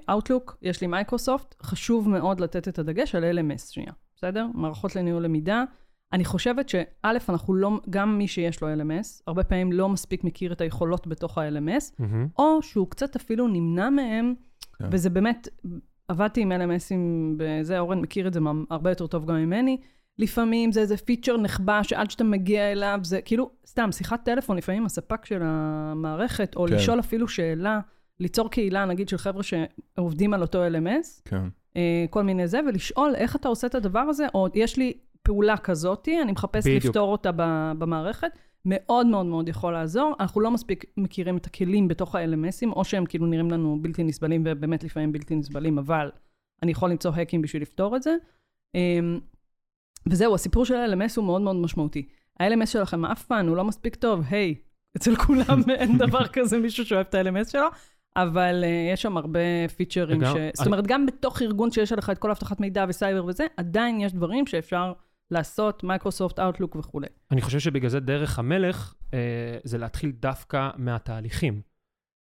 אה, Outlook, יש לי מייקרוסופט, חשוב מאוד לתת את הדגש על LMS שנייה, בסדר? מערכות לניהול למידה. אני חושבת שא', אנחנו לא, גם מי שיש לו LMS, הרבה פעמים לא מספיק מכיר את היכולות בתוך ה-LMS, מהמם. או שהוא קצת אפילו נמנע מהם, כן. וזה באמת, עבדתי עם LMSים בזה, אורן מכיר את זה הרבה יותר טוב גם ממני. לפעמים זה איזה פיצ'ר נחבא שעד שאתה מגיע אליו, זה כאילו, סתם, שיחת טלפון לפעמים הספק של המערכת, או כן. לשאול אפילו שאלה, ליצור קהילה, נגיד, של חבר'ה שעובדים על אותו LMS, כן. אה, כל מיני זה, ולשאול איך אתה עושה את הדבר הזה, או יש לי פעולה כזאתי, אני מחפש בדיוק. לפתור אותה במערכת, מאוד מאוד מאוד יכול לעזור. אנחנו לא מספיק מכירים את הכלים בתוך ה-LMSים, או שהם כאילו נראים לנו בלתי נסבלים, ובאמת לפעמים בלתי נסבלים, אבל אני יכול למצוא האקים בשביל לפתור את זה. אמ, וזהו, הסיפור של ה-LMS הוא מאוד מאוד משמעותי. ה-LMS שלכם אף פעם, הוא לא מספיק טוב, היי, אצל כולם אין דבר כזה מישהו שאוהב את ה-LMS שלו, אבל אה, יש שם הרבה פיצ'רים, ש... זאת אומרת, גם בתוך ארגון שיש עליך את כל אבטחת מידע וסייבר וזה, עדיין יש דברים שאפשר לעשות, מייקרוסופט, Outlook וכולי. אני חושב שבגלל זה דרך המלך אה, זה להתחיל דווקא מהתהליכים.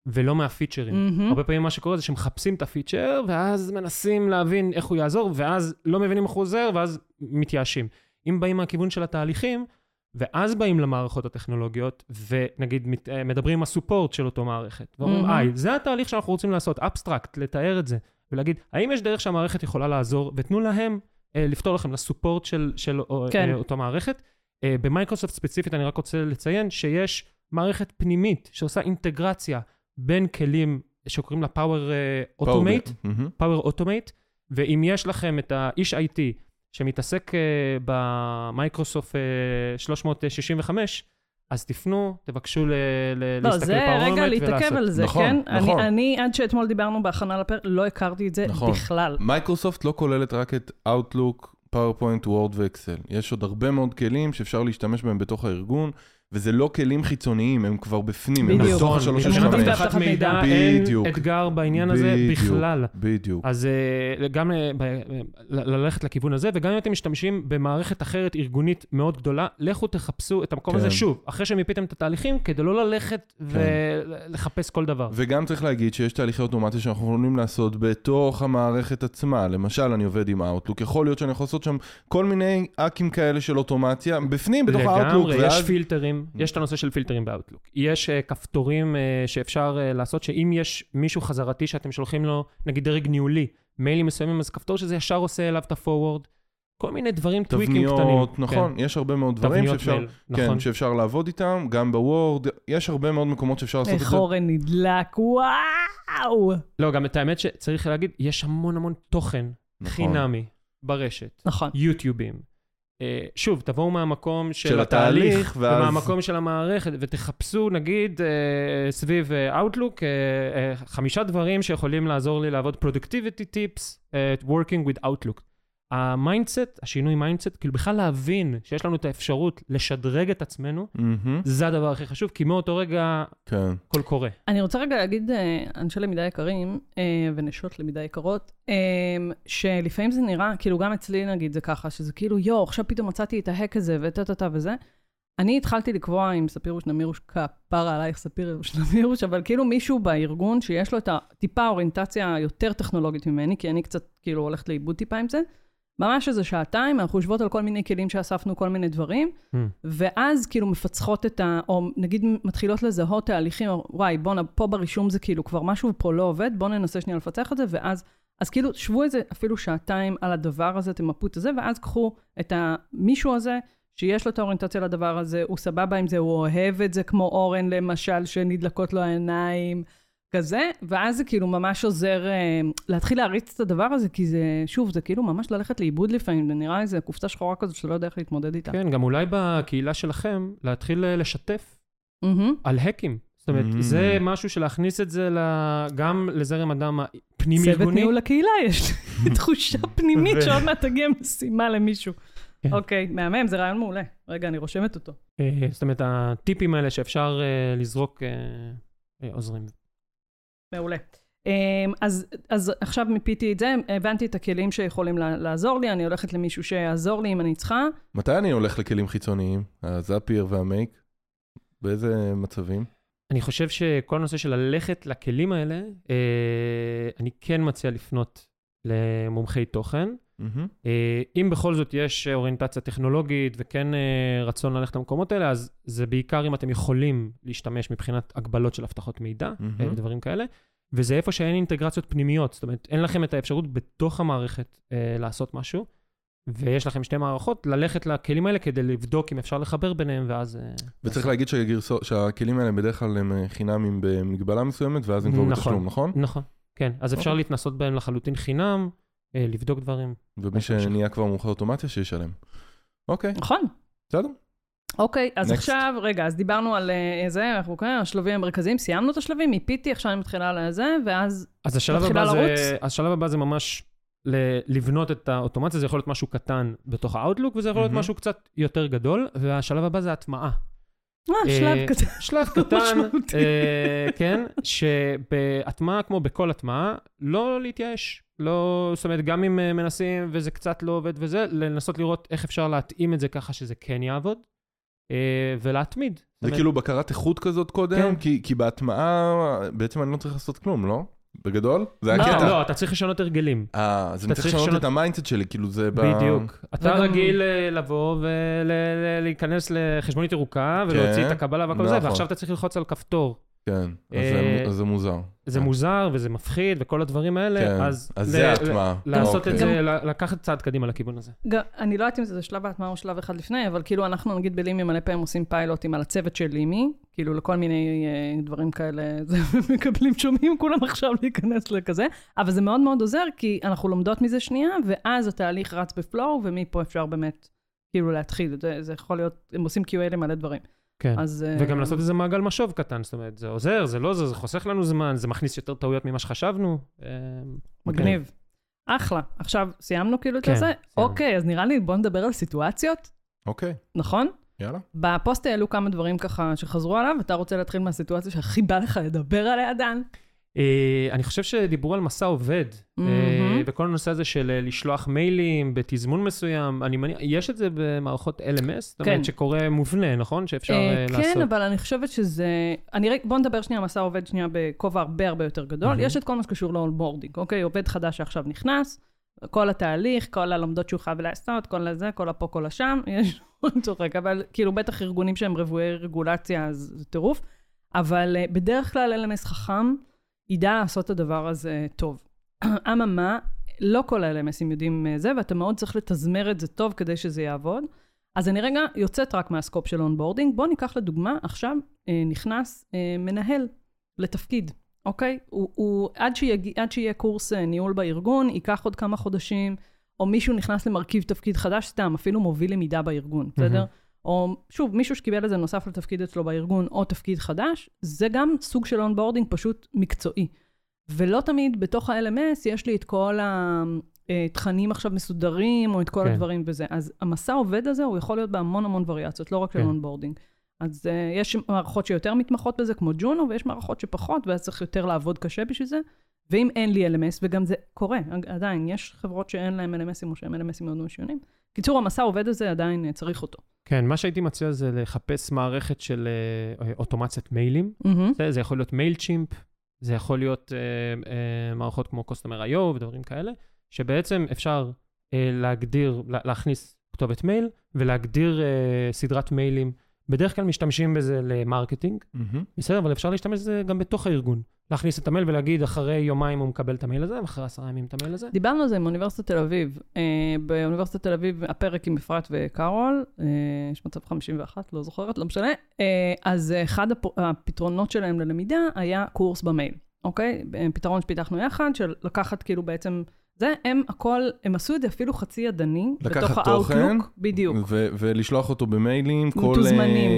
ולא מהפיצ'רים. מהמם. הרבה פעמים מה שקורה זה שמחפשים את הפיצ'ר, ואז מנסים להבין איך הוא יעזור, ואז לא מבינים איך הוא עוזר, ואז מתייאשים. אם באים מהכיוון של התהליכים, ואז באים למערכות הטכנולוגיות, ונגיד מת- אה, מדברים עם ה support של אותו מערכת, ואומרים, מהמם. היי, זה התהליך שאנחנו רוצים לעשות, abstract, לתאר את זה, ולהגיד, האם יש דרך שהמערכת יכולה לעזור, ותנו להם לפתור לכם לסופורט של, של אה, כן. אה, אותו מערכת. אה, במייקרוסופט ספציפית, אני רק רוצה לציין שיש מערכת פנימית שעושה אינטגרציה בין כלים שקוראים לה Power אה, Automate, מהמם. Power Automate, ואם יש לכם את האיש IT שמתעסק אה, במייקרוסופט אה, 365, אז תפנו, תבקשו ל- ל- לא, להסתכל זה בפאורומט רגע להתעכב ולעשות. על זה, נכון, כן? נכון. אני, אני, עד שאתמול דיברנו בהכנה לפרק, לא הכרתי את זה נכון. בכלל. מייקרוסופט לא כוללת רק את Outlook, PowerPoint, Word ואקסל. יש עוד הרבה מאוד כלים שאפשר להשתמש בהם בתוך הארגון, וזה לא כלים חיצוניים, הם כבר בפנים, הם בדיוק. בתוך השלוש מבחינת מבחינת אבטחת מידע. אין בדיוק. אתגר בעניין הזה בדיוק. בכלל. בדיוק. אז אה, גם אה, אה, ללכת לכיוון הזה, וגם אם אתם משתמשים במערכת אחרת ארגונית מאוד גדולה, לכו תחפשו את המקום כן. הזה שוב, אחרי שמיפיתם את התהליכים, כדי לא ללכת כן. ולחפש כל דבר. וגם צריך להגיד שיש תהליכי אוטומציה שאנחנו יכולים לעשות בתוך המערכת עצמה. למשל, אני עובד עם Outlook, יכול להיות שאני יכול לעשות שם כל מיני אקים כאלה של אוטומציה, בפנים, בתוך ה-Outlook, לגמרי, יש ואז... פילטרים, יש את הנושא של פילטרים באוטלוק. יש uh, כפתורים uh, שאפשר uh, לעשות, שאם יש מישהו חזרתי שאתם שולחים לו, נגיד דרג ניהולי, מיילים מסוימים, אז כפתור שזה ישר עושה אליו את ה-forward, כל מיני דברים, טוויקים קטנים. תבניות, נכון, יש הרבה מאוד כן. דברים תבניות שאפשר, מייל, נכון. כן, שאפשר לעבוד איתם, גם בוורד, יש הרבה מאוד מקומות שאפשר לעשות את איך זה. אורן נדלק, וואו! לא, גם את האמת שצריך להגיד, יש המון המון תוכן נכון. חינמי ברשת, נכון. יוטיובים. אה, שוב, תבואו מהמקום של, של התהליך, התהליך, ואז- ומהמקום של המערכת, ותחפשו, נגיד, אה, סביב אה, Outlook, חמישה דברים שיכולים לעזור לי לעבוד productivity tips, working with Outlook. ה mindset, השינוי mindset, כאילו בכלל להבין שיש לנו את האפשרות לשדרג את עצמנו, מהמם, זה הדבר הכי חשוב, כי מאותו רגע כן. הכל קורה. אני רוצה רגע להגיד, אה, אנשי למידה יקרים, אה, ונשות למידה יקרות, אה, שלפעמים זה נראה, כאילו גם אצלי נגיד זה ככה, שזה כאילו, יואו, עכשיו פתאום מצאתי את ה hack הזה וטה-טה-טה וזה. אני התחלתי לקבוע עם ספירוש נמירוש, כפרה עלייך ספירוש נמירוש, אבל כאילו מישהו בארגון שיש לו את הטיפה אוריינטציה היותר טכנולוגית ממני, כי אני קצת כאילו הולכת לאיבוד טיפה עם זה. ממש איזה שעתיים, אנחנו יושבות על כל מיני כלים שאספנו, כל מיני דברים, Hmm. ואז כאילו מפצחות את ה... או נגיד מתחילות לזהות תהליכים, או, וואי, בואנה, פה ברישום זה כאילו כבר משהו פה לא עובד, בואו ננסה שנייה לפצח את זה, ואז... אז כאילו, שבו איזה אפילו שעתיים על הדבר הזה, תמפו את זה, ואז קחו את המישהו הזה, שיש לו את האוריינטציה לדבר הזה, הוא סבבה עם זה, הוא אוהב את זה, כמו אורן למשל, שנדלקות לו העיניים, כזה, ואז זה כאילו ממש עוזר אה, להתחיל להריץ את הדבר הזה, כי זה, שוב, זה כאילו ממש ללכת לאיבוד לפעמים, זה נראה איזה קופסה שחורה כזאת שאתה לא יודע איך להתמודד איתה. כן, גם אולי בקהילה שלכם, להתחיל אה, לשתף מהמם. על האקים. זאת אומרת, Mm. זה משהו שלהכניס את זה גם לזרם אדם צוות הפנים-ארגוני. ניהול הקהילה, יש תחושה פנימית שעוד מעט תגיע משימה למישהו. כן. אוקיי, מהמם, זה רעיון מעולה. רגע, אני רושמת אותו. אה, זאת אומרת, הטיפים האלה שאפשר אה, לזרוק אה, אה, עוזרים. מעולה. אמ, אז, אז עכשיו מיפיתי את זה, הבנתי את הכלים שיכולים לה- לעזור לי, אני הולכת למישהו שיעזור לי אם אני צריכה. מתי אני הולך לכלים חיצוניים? הזאפייר והמייק? באיזה מצבים? אני חושב שכל הנושא של ללכת לכלים האלה, אה, אני כן מציע לפנות למומחי תוכן. אה, אם בכל זאת יש אוריינטציה טכנולוגית וכן אה, רצון ללכת למקומות האלה, אז זה בעיקר אם אתם יכולים להשתמש מבחינת הגבלות של אבטחות מידע. אה, ודברים כאלה. וזה איפה שאין אינטגרציות פנימיות, זאת אומרת, אין לכם את האפשרות בתוך המערכת אה, לעשות משהו, ויש לכם שתי מערכות, ללכת לכלים האלה כדי לבדוק אם אפשר לחבר ביניהם, ואז... אה, וצריך להגיד שהגרסו- שהכלים האלה בדרך כלל הם אה, חינמים במגבלה מסוימת, ואז הם כבר נכון. בתשלום, נכון? נכון, כן. אז אפשר אוקיי. להתנסות בהם לחלוטין חינם, אה, לבדוק דברים. ומי תמשיך. שנהיה כבר מומחה אוטומציה, שישלם. אוקיי, נכון. בסדר. אוקיי, אז Next. עכשיו, רגע, אז דיברנו על אה, זה, אנחנו כן, השלבים המרכזיים, סיימנו את השלבים, מיפיתי, עכשיו אני מתחילה על זה, ואז... אז השלב מתחילה הבא, לרוץ? זה, השלב הבא זה ממש ל- לבנות את האוטומציה, זה יכול להיות משהו קטן בתוך האוטלוק, וזה יכול להיות מהמם. משהו קצת יותר גדול, והשלב הבא זה הטמעה. אה, אה, שלב כזה. שלב קטן, משמעותי. אה, כן, שבהטמעה, כמו בכל הטמעה, לא להתייאש. לא, זאת אומרת, גם אם אה, מנסים וזה קצת לא עובד וזה, לנסות לראות איך אפשר להתאים את זה ככה שזה כן יעבוד. אה, ולהתמיד. זה אומרת, כאילו בקרת איכות כזאת קודם? כן. כי, כי בהטמעה בעצם אני לא צריך לעשות כלום, לא? בגדול? זה לא, הקטע. לא, אתה צריך לשנות הרגלים. אה, אז אני צריך לשנות את ה mindset שלי, כאילו זה ב... בדיוק. אתה וגם- רגיל אה, לבוא ולהיכנס לחשבונית ירוקה ולהוציא את הקבלה והכל זה, נכון. ועכשיו אתה צריך ללחוץ על כפתור. כן, אז אה, זה- אז זה מוזר. זה כן. מוזר וזה מפחיד וכל הדברים האלה, כן, אז... אז זה ההטמעה. לעשות אוקיי. את זה, ל- לקחת צעד קדימה לכיוון הזה. גם, אני לא יודעת אם זה שלב ההטמעה או שלב אחד לפני, אבל כאילו אנחנו נגיד בלימי מלא פעמים עושים פיילוטים על הצוות של לימי, כאילו לכל מיני אה, דברים כאלה, זה מקבלים, שומעים כולם עכשיו להיכנס לכזה, אבל זה מאוד מאוד עוזר, כי אנחנו לומדות מזה שנייה, ואז התהליך רץ בפלואו, ומפה אפשר באמת כאילו להתחיל. זה, זה יכול להיות, הם עושים QA למלא דברים. כן. אז... אה, וגם לעשות איזה מעגל משוב קטן, זאת אומרת, זה עוזר, זה לא זה, זה חוסך לנו זמן, זה מכניס יותר טעויות ממה שחשבנו. אה, מגניב. אחלה. עכשיו, סיימנו כאילו את כן, זה? סיימנו. אוקיי, אז נראה לי בואו נדבר על סיטואציות, אוקיי, נכון? יאללה. בפוסט העלו כמה דברים ככה שחזרו עליו, אתה רוצה להתחיל מהסיטואציה שהכי בא לך לדבר עליה, דן? אה, אני חושב שדיברו על מסע עובד, אה. וכל הנושא הזה של אה, לשלוח מיילים בתזמון מסוים, יש את זה במערכות LMS? זאת כן. אומרת שקורה מובנה, נכון? שאפשר כן, לעשות. אבל אני חושבת שזה... בואו נדבר שנייה על מסע עובד שנייה בכובע הרבה הרבה יותר גדול. יש את כל מה שקשור ל onboarding, אוקיי? עובד חדש שעכשיו נכנס, כל התהליך, כל הלומדות שהוא חייב לעשות, כל הזה, כל הפה, כל השם, יש... צוחק, אבל כאילו בטח ארגונים שהם רוויי רגולציה, אז זה טירוף. אבל בדרך כלל LMS חכם ידע לעשות את הדבר הזה טוב. אממה, לא כל ה-LMS ים יודעים אה, זה, ואתה מאוד צריך לתזמר את זה טוב כדי שזה יעבוד. אז אני רגע יוצאת רק מהסקופ של onboarding. בואו ניקח לדוגמה, עכשיו אה, נכנס אה, מנהל לתפקיד, אוקיי? הוא, הוא, עד, שיג, עד שיהיה קורס אה, ניהול בארגון, ייקח עוד כמה חודשים, או מישהו נכנס למרחב תפקיד חדש, סתם, אפילו מוביל למידה בארגון, בסדר? או שוב, מישהו שקיבל את זה נוסף לתפקיד אצלו בארגון, או תפקיד חדש, זה גם סוג של onboarding פשוט מקצועי. ולא תמיד בתוך ה-LMS יש לי את כל התכנים עכשיו מסודרים, או את כל כן. הדברים וזה. אז המסע עובד הזה, הוא יכול להיות בהמון המון וריאציות, לא רק של כן. onboarding. אז uh, יש מערכות שיותר מתמחות בזה, כמו ג'ונו, ויש מערכות שפחות, ואז צריך יותר לעבוד קשה בשביל זה. ואם אין לי LMS, וגם זה קורה, עדיין, יש חברות שאין להם LMS ים או שהם LMS ים מאוד משונים. קיצור, המסע עובד הזה עדיין אה, צריך אותו. כן, מה שהייתי מציע זה לחפש מערכת של אה, אה, אוטומציה מיילים. מהמם. זה, זה יכול להיות Mailchimp, זה יכול להיות אה, אה, מערכות כמו Customer IO ודברים כאלה, שבעצם אפשר אה, להגדיר, לה, להכניס כתובת מייל ולהגדיר אה, סדרת מיילים. בדרך כלל משתמשים בזה למרקטינג, מהמם. בסדר, אבל אפשר להשתמש בזה גם בתוך הארגון. להכניס את המייל ולהגיד, אחרי יומיים הוא מקבל את המייל הזה, ואחרי עשרה ימים את המייל הזה. דיברנו על זה עם אוניברסיטת תל אביב. אה, באוניברסיטת תל אביב, הפרק עם אפרת וקארול, אה, יש מצב 51, לא זוכרת, לא משנה. אה, אז אחד הפ- הפתרונות שלהם ללמידה היה קורס במייל, אוקיי? אה, פתרון שפיתחנו יחד, של לקחת כאילו בעצם, זה, הם הכל, הם עשו את זה אפילו חצי ידני, בתוך האוטלוק, בדיוק. ו- ולשלוח אותו במיילים כל.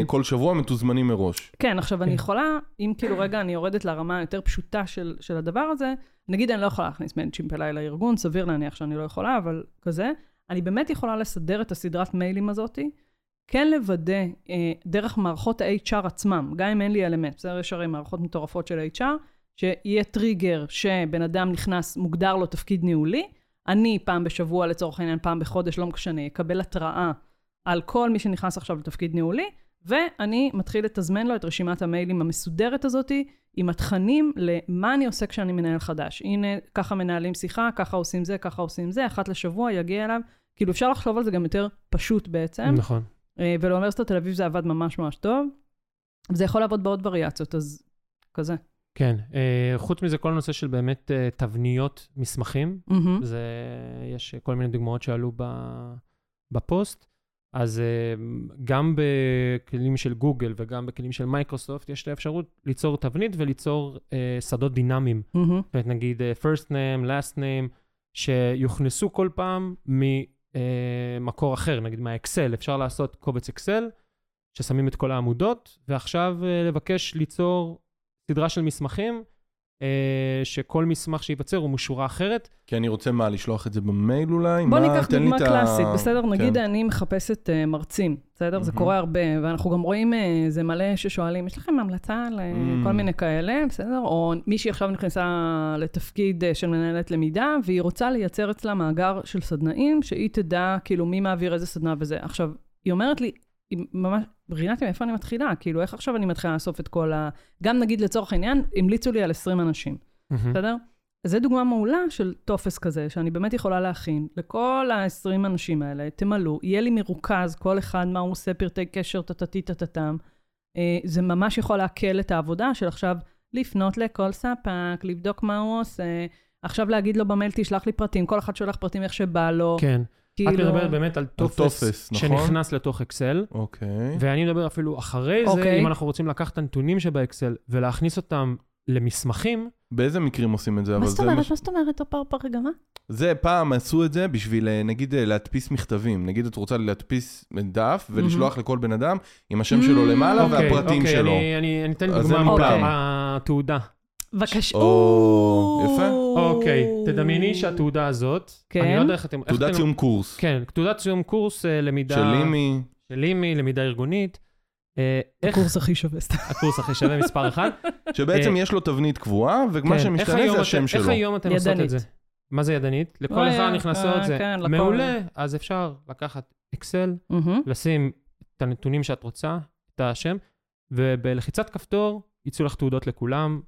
אה, כל שבוע מתוזמנים מראש. כן, עכשיו אני כן. יכולה, אם כאילו רגע אני יורדת לרמה היותר פשוטה של, של הדבר הזה, נגיד אני לא יכולה להכניס Mailchimp אליי לארגון, סביר להניח שאני לא יכולה, אבל כזה, אני באמת יכולה לסדר את הסדרת מיילים הזאתי, כן לוודא אה, דרך מערכות ה-HR עצמם, גם אם אין לי אלמנט, בסדר, יש הרי מערכות מטורפות של HR, שיהיה טריגר שבן אדם נכנס, מוגדר לו תפקיד ניהולי, אני פעם בשבוע, לצורך העניין, פעם בחודש, לא משנה, אקבל התראה על כל מי שנכנס עכשיו לתפקיד ניהולי, ואני מתחיל לתזמן לו את רשימת המיילים המסודרת הזאתי, עם התכנים למה אני עושה כשאני מנהל חדש. הנה, ככה מנהלים שיחה, ככה עושים זה, ככה עושים זה, אחת לשבוע יגיע אליו. כאילו, אפשר לחשוב על זה גם יותר פשוט בעצם. נכון. אה, ולאוניברסיטת תל אביב זה עבד ממש ממש טוב. זה יכול לעבוד בעוד וריאציות, אז כזה. כן, אה, חוץ מזה, כל הנושא של באמת אה, תבניות מסמכים, מהמם. זה, יש כל מיני דוגמאות שעלו בפוסט. אז אה, גם בכלים של גוגל וגם בכלים של מייקרוסופט, יש את האפשרות ליצור תבנית וליצור שדות דינמיים. זאת אומרת, נגיד first name, last name, שיוכנסו כל פעם ממקור אחר, נגיד מהאקסל. אפשר לעשות קובץ אקסל, ששמים את כל העמודות, ועכשיו לבקש ליצור סדרה של מסמכים, אה, שכל מסמך שייווצר הוא משורה אחרת. כי אני רוצה מה, לשלוח את זה במייל אולי? בוא מה, ניקח דוגמה את ה- קלאסית, בסדר? נגיד כן. אני מחפשת uh, מרצים, בסדר? זה מהמם. קורה הרבה, ואנחנו גם רואים, uh, זה מלא ששואלים, יש לכם המלצה לכל Mm. מיני כאלה, בסדר? או מישהי עכשיו נכנסה לתפקיד uh, של מנהלת למידה, והיא רוצה לייצר אצלה מאגר של סדנאים, שהיא תדע כאילו מי מעביר איזה סדנה וזה. עכשיו, היא אומרת לי, היא ממש, ריאטי, מאיפה אני מתחילה? כאילו, איך עכשיו אני מתחילה לאסוף את כל ה... גם נגיד לצורך העניין, המליצו לי על 20 אנשים. בסדר? זו דוגמה מעולה של טופס כזה, שאני באמת יכולה להכין לכל ה-20 אנשים האלה, תמלאו, יהיה לי מרוכז, כל אחד מה הוא עושה, פרטי קשר, טטטי טטטם. אה, זה ממש יכול להקל את העבודה של עכשיו לפנות לכל ספק, לבדוק מה הוא עושה, עכשיו להגיד לו במייל, תשלח לי פרטים, כל אחד שולח פרטים איך שבא לו. כן. את כאילו... מדברת באמת על טופס טופס, נכון? שנכנס לתוך אקסל, אוקיי. ואני מדבר אפילו אחרי זה, אוקיי. אם אנחנו רוצים לקחת את הנתונים שבאקסל ולהכניס אותם למסמכים, באיזה מקרים עושים את זה? מה זאת אומרת? מה זאת אומרת? אופר רגע, מה? זה, פעם עשו את זה בשביל, אה, נגיד, אה, להדפיס מכתבים. נגיד, את רוצה להדפיס דף ולשלוח לכל בן אדם עם השם שלו למעלה אוקיי, והפרטים אוקיי, שלו. אני- אני אני אתן דוגמה מופלא. מהתעודה. בבקשה. או, יפה. אוקיי, תדמייני שהתעודה הזאת, כן. אני לא יודע איך אתם... איך תעודת אתם- סיום קורס. כן, תעודת סיום קורס אה, למידה... של לימי. של לימי, למידה ארגונית. אה, איך... הקורס הכי שווה סתם. הקורס הכי שווה מספר אחד. שבעצם אה, יש לו תבנית קבועה, ומה כן, שמשתנה זה השם שלו. איך היום אתם עושות. את זה? מה זה ידנית? לכל אחד נכנסות זה. כן, לכל. מעולה, אז אפשר לקחת אקסל. לשים את הנתונים שאת רוצה, את השם, ובלחיצת כפתור יצאו לך תעודות לכולם.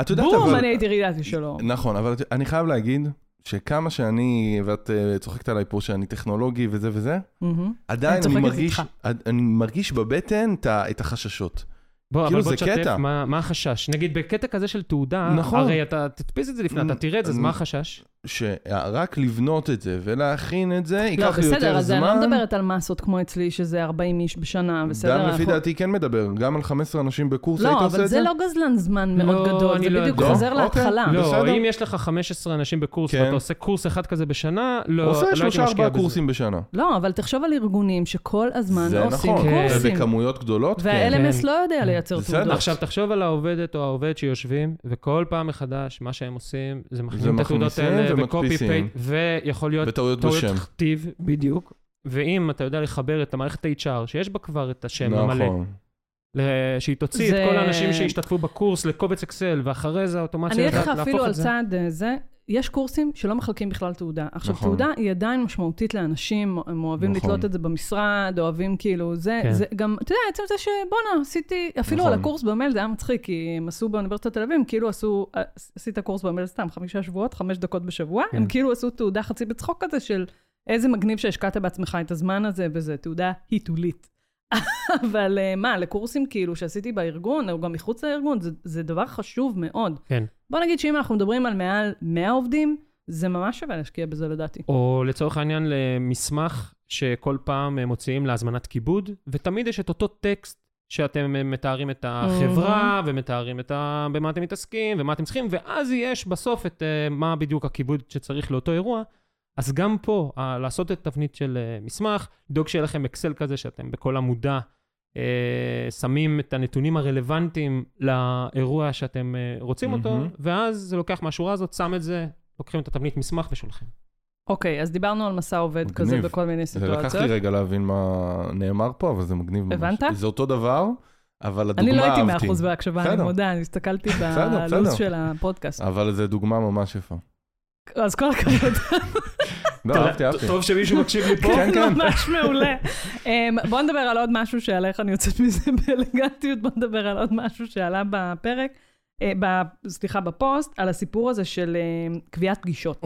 את יודעת, בום, אבל... אני הייתי ריאליטי שלו. נכון, אבל אני חייב להגיד שכמה שאני, ואת אה, צוחקת עליי פה שאני טכנולוגי וזה וזה. עדיין אני מרגיש, איתך. אני מרגיש בבטן את החששות. בוא, כאילו, אבל בוא זה תשתף, קטע. מה, מה החשש? נגיד בקטע כזה של תעודה, נכון. הרי אתה תדפיס את זה לפני, אתה תראה את זה, אז מה החשש? שרק לבנות את זה ולהכין את זה, לא, ייקח לי יותר בסדר, אז אני לא זמן. מדברת על מסות כמו אצלי, שזה 40 איש בשנה, בסדר? דן לפי אנחנו- דעתי כן מדבר, גם על 15 אנשים בקורס היית לא, עושה אבל את זה? זה לא גזלן זמן לא, מאוד גדול, זה לא בדיוק. חוזר אוקיי. להתחלה. לא, לא, בסדר. אם יש לך 15 אנשים בקורס כן. ואתה עושה קורס אחד כזה בשנה, לא לא עושה הייתי שלושה משקיע ארבעה בזה. קורסים בשנה. לא, אבל תחשוב על ארגונים שכל הזמן זה עושים נכון, כן. קורסים. ובכמויות גדולות, כן. וה-LMS כן. לא יודע לייצר בסדר. תעודות. עכשיו, תחשוב על העובדת או העובד שיושבים, וכל פעם מחדש, מה שהם עושים, זה מכניסים את התעודות האלה, ו copy. paste, ויכול להיות וטעויות טעויות בשם. כתיב, בדיוק. ואם אתה יודע לחבר את המערכת HR, שיש בה כבר את השם המלא, נכון. ל- שהיא תוציא זה- את כל האנשים שהשתתפו בקורס לקובץ אקסל, ואחרי זה האוטומציה אני אגיד יודעת לך אפילו להפוך על את זה. צעד אה, זה, יש קורסים שלא מחלקים בכלל תעודה. עכשיו, נכון. תעודה היא עדיין משמעותית לאנשים, הם אוהבים נכון. לתלות את זה במשרד, אוהבים כאילו, זה, כן. זה גם, אתה יודע, עצם זה שבואנה, עשיתי, אפילו נכון. על הקורס במייל זה היה מצחיק, כי הם עשו באוניברסיטת תל אביב, הם כאילו עשו, אה, עשית קורס במייל סתם, חמישה שבועות, חמש דקות בשבוע, כן. הם כאילו עשו תעודה חצי בצחוק כזה של איזה מגניב שהשקעת בעצמך את הזמן הזה, וזה תעודה היתולית. אבל אה, מה, לקורסים כאילו שעשיתי בארגון, או גם מחוץ לארגון, זה, זה דבר חשוב מאוד. כן. בוא נגיד שאם אנחנו מדברים על מעל 100 עובדים, זה ממש שווה להשקיע בזה לדעתי. או לצורך העניין למסמך שכל פעם אה, מוציאים להזמנת כיבוד, ותמיד יש את אותו טקסט שאתם אה, מתארים את החברה, ומתארים את ה... במה אתם מתעסקים, ומה אתם צריכים, ואז יש בסוף את מה בדיוק הכיבוד שצריך לאותו אירוע. אז גם פה, לעשות את תבנית של אה, מסמך, לדאוג שיהיה לכם אקסל כזה שאתם בכל עמודה אה, שמים את הנתונים הרלוונטיים לאירוע שאתם אה, רוצים אותו, מהמם. ואז זה לוקח מהשורה הזאת, שם את זה, לוקחים את התבנית מסמך ושולחים. אוקיי, אז דיברנו על מסע עובד מגניב. כזה בכל מיני זה לקח לי סיטואציות. רגע להבין מה נאמר פה, אבל זה מגניב ממש. הבנת? זה אותו דבר, אבל הדוגמה אני אהבתי. לא הייתי 100% בהקשבה, אני. מודה, אני הסתכלתי בלו"ז. של הפודקאסט. אבל זו דוגמה ממש יפה. אז כל הכבוד, לא, אהבתי, אהבתי. טוב שמישהו מקשיב לי פה. כן, כן. ממש מעולה. אמ, בוא נדבר על עוד משהו שעלה, איך אני יוצאת מזה באלגנטיות, בוא נדבר על עוד משהו שעלה בפרק, אה, סליחה, בפוסט, על הסיפור הזה של אה, קביעת פגישות.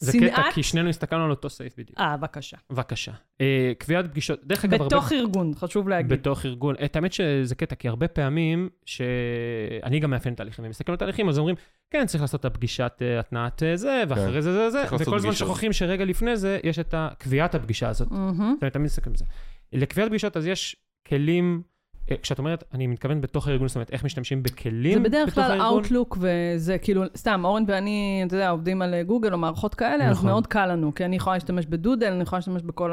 זה שנאת- קטע, כי שנינו הסתכלנו על אותו סעיף בדיוק. אה, בבקשה. בבקשה. אה, קביעת פגישות, דרך אגב, הרבה... בתוך ארגון, חשוב להגיד. בתוך ארגון. את האמת שזה קטע, כי הרבה פעמים, שאני גם מאפיין תהליכים ומסתכל על תהליכים, אז אומרים, כן, צריך לעשות את הפגישת אה, התנעת אה, זה, ואחרי זה זה זה, לעשות וכל הזמן. שוכחים שרגע לפני זה, יש את קביעת הפגישה הזאת. מהמם. אני תמיד מסתכל על זה. לקביעת פגישות, אז יש כלים, כשאת אומרת, אני מתכוון בתוך הארגון, זאת אומרת, איך משתמשים בכלים זה בדרך בתוך כלל הארגון? Outlook וזה כאילו, סתם, אורן ואני, אתה יודע, עובדים על גוגל או מערכות כאלה, אז נכון. מאוד קל לנו, כי אני יכולה להשתמש בדודל, אני יכולה להשתמש בכל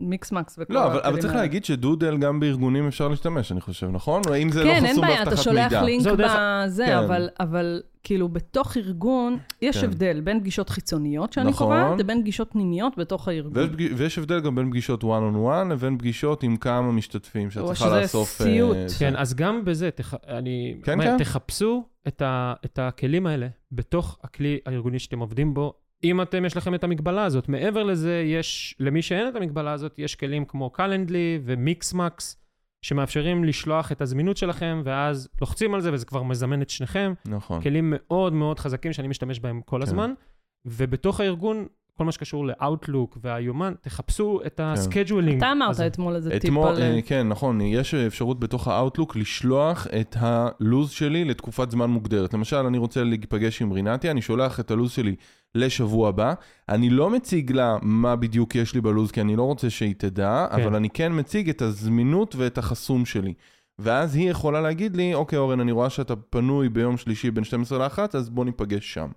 המיקס-מקס וכל לא, אבל, אבל צריך האלה. להגיד שדודל גם בארגונים אפשר להשתמש, אני חושב, נכון? או אם זה לא כן, אין חסום בעיה, אתה שולח מידע. לינק בזה, כן. אבל, אבל כאילו בתוך ארגון, יש כן. הבדל בין פגישות חיצוניות שאני נכון. קובעת, לבין פגישות פנימיות בתוך הארגון. ויש, ויש הבדל גם בין פגישות one on one לבין פגישות עם כמה משתתפים שאת או צריכה שזה לאסוף... אה, סיוט. זה. כן, אז גם בזה, תח... אני... כן, אומר, כן. תחפשו את, ה... את הכלים האלה בתוך הכלי הארגוני שאתם עובדים בו, אם אתם, יש לכם את המגבלה הזאת. מעבר לזה, יש, למי שאין את המגבלה הזאת, יש כלים כמו קלנדלי ומיקסמקס, שמאפשרים לשלוח את הזמינות שלכם, ואז לוחצים על זה, וזה כבר מזמן את שניכם. נכון. כלים מאוד מאוד חזקים שאני משתמש בהם כל כן. הזמן. ובתוך הארגון, כל מה שקשור ל-Outlook והיומן, תחפשו את ה-scheduling. אתה אמרת הזה. אתמול איזה טיפ על... אה, כן, נכון, יש אפשרות בתוך ה-Outlook לשלוח את הלו"ז שלי לתקופת זמן מוגדרת. למשל, אני רוצה להיפגש עם רינתי, אני שולח את הלו"ז שלי לשבוע הבא. אני לא מציג לה מה בדיוק יש לי בלו"ז, כי אני לא רוצה שהיא תדע, כן. אבל אני כן מציג את הזמינות ואת החסום שלי. ואז היא יכולה להגיד לי, אוקיי, אורן, אני רואה שאתה פנוי ביום שלישי בין 12 ל-1, אז בוא ניפגש שם.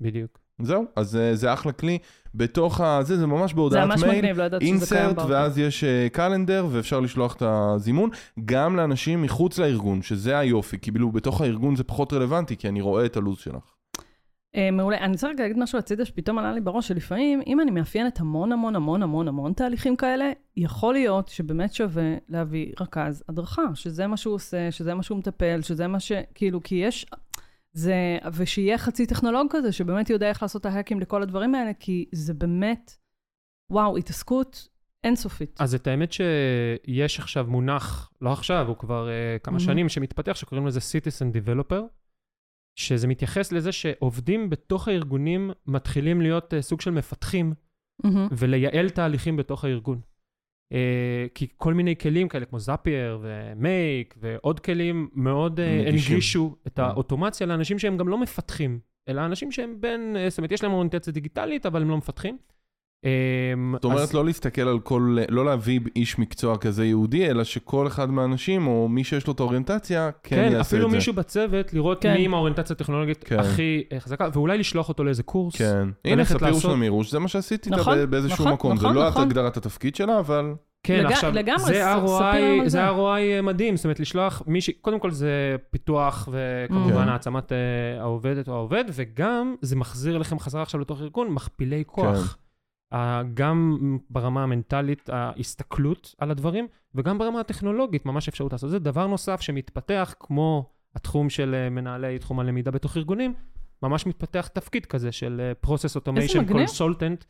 בדיוק. זהו, אז אה, זה אחלה כלי. בתוך ה... זה, זה ממש זה בהודעת ממש מייל. מגניב, לא ידעתי שזה קיים אינסרט, בארץ. ואז יש קלנדר, ואפשר לשלוח את הזימון, גם לאנשים מחוץ לארגון, שזה היופי, כאילו בתוך הארגון זה פחות רלוונטי, כי אני רואה את הלו"ז שלך. אה, מעולה. אני רוצה רגע להגיד משהו הצידה שפתאום עלה לי בראש, שלפעמים, אם אני מאפיינת המון המון המון המון המון תהליכים כאלה, יכול להיות שבאמת שווה להביא רכז הדרכה, שזה מה שהוא עושה, שזה מה שהוא מטפל, שזה מה ש... כאילו, כי יש... זה... ושיהיה חצי טכנולוג כזה, שבאמת יודע איך לעשות את ההאקים לכל הדברים האלה, כי זה באמת, וואו, התעסקות אינסופית. אז את האמת שיש עכשיו מונח, לא עכשיו, הוא כבר uh, כמה Mhm. שנים, שמתפתח, שקוראים לזה Citizen Developer, שזה מתייחס לזה שעובדים בתוך הארגונים מתחילים להיות uh, סוג של מפתחים, מהמם. ולייעל תהליכים בתוך הארגון. Uh, כי כל מיני כלים כאלה כמו זאפייר ומייק ועוד כלים מאוד uh. הנגישו את Mm. האוטומציה לאנשים שהם גם לא מפתחים, אלא אנשים שהם בין, זאת אומרת, יש להם אוריינטציה דיגיטלית, אבל הם לא מפתחים. Um, זאת אומרת, לא להסתכל על כל, לא להביא איש מקצוע כזה יהודי, אלא שכל אחד מהאנשים, או מי שיש לו את האוריינטציה, כן, כן, יעשה אפילו את זה. מישהו בצוות, לראות כן. מי עם האוריינטציה הטכנולוגית כן. הכי אה, חזקה, ואולי לשלוח אותו לאיזה קורס. כן. הנה, ללכת ספירוש לעשות- נמירוש, זה מה שעשיתי איתה נכון, באיזשהו נכון, מקום. זה נכון, לא נכון. הגדרת התפקיד שלה, אבל... כן, לג- עכשיו, זה ROI, זה זה. ROI מדהים, זאת אומרת, לשלוח מישהי, קודם כל זה פיתוח וכמובן כן. העצמת אה, העובדת או העובד, וגם זה מחזיר לכם חזרה עכשיו לתוך ארגון מכפילי כוח. גם ברמה המנטלית, ההסתכלות על הדברים, וגם ברמה הטכנולוגית, ממש אפשרות לעשות. זה דבר נוסף שמתפתח, כמו התחום של אה, מנהלי תחום הלמידה בתוך ארגונים, ממש מתפתח תפקיד כזה של אה, Process Automation. Consultant.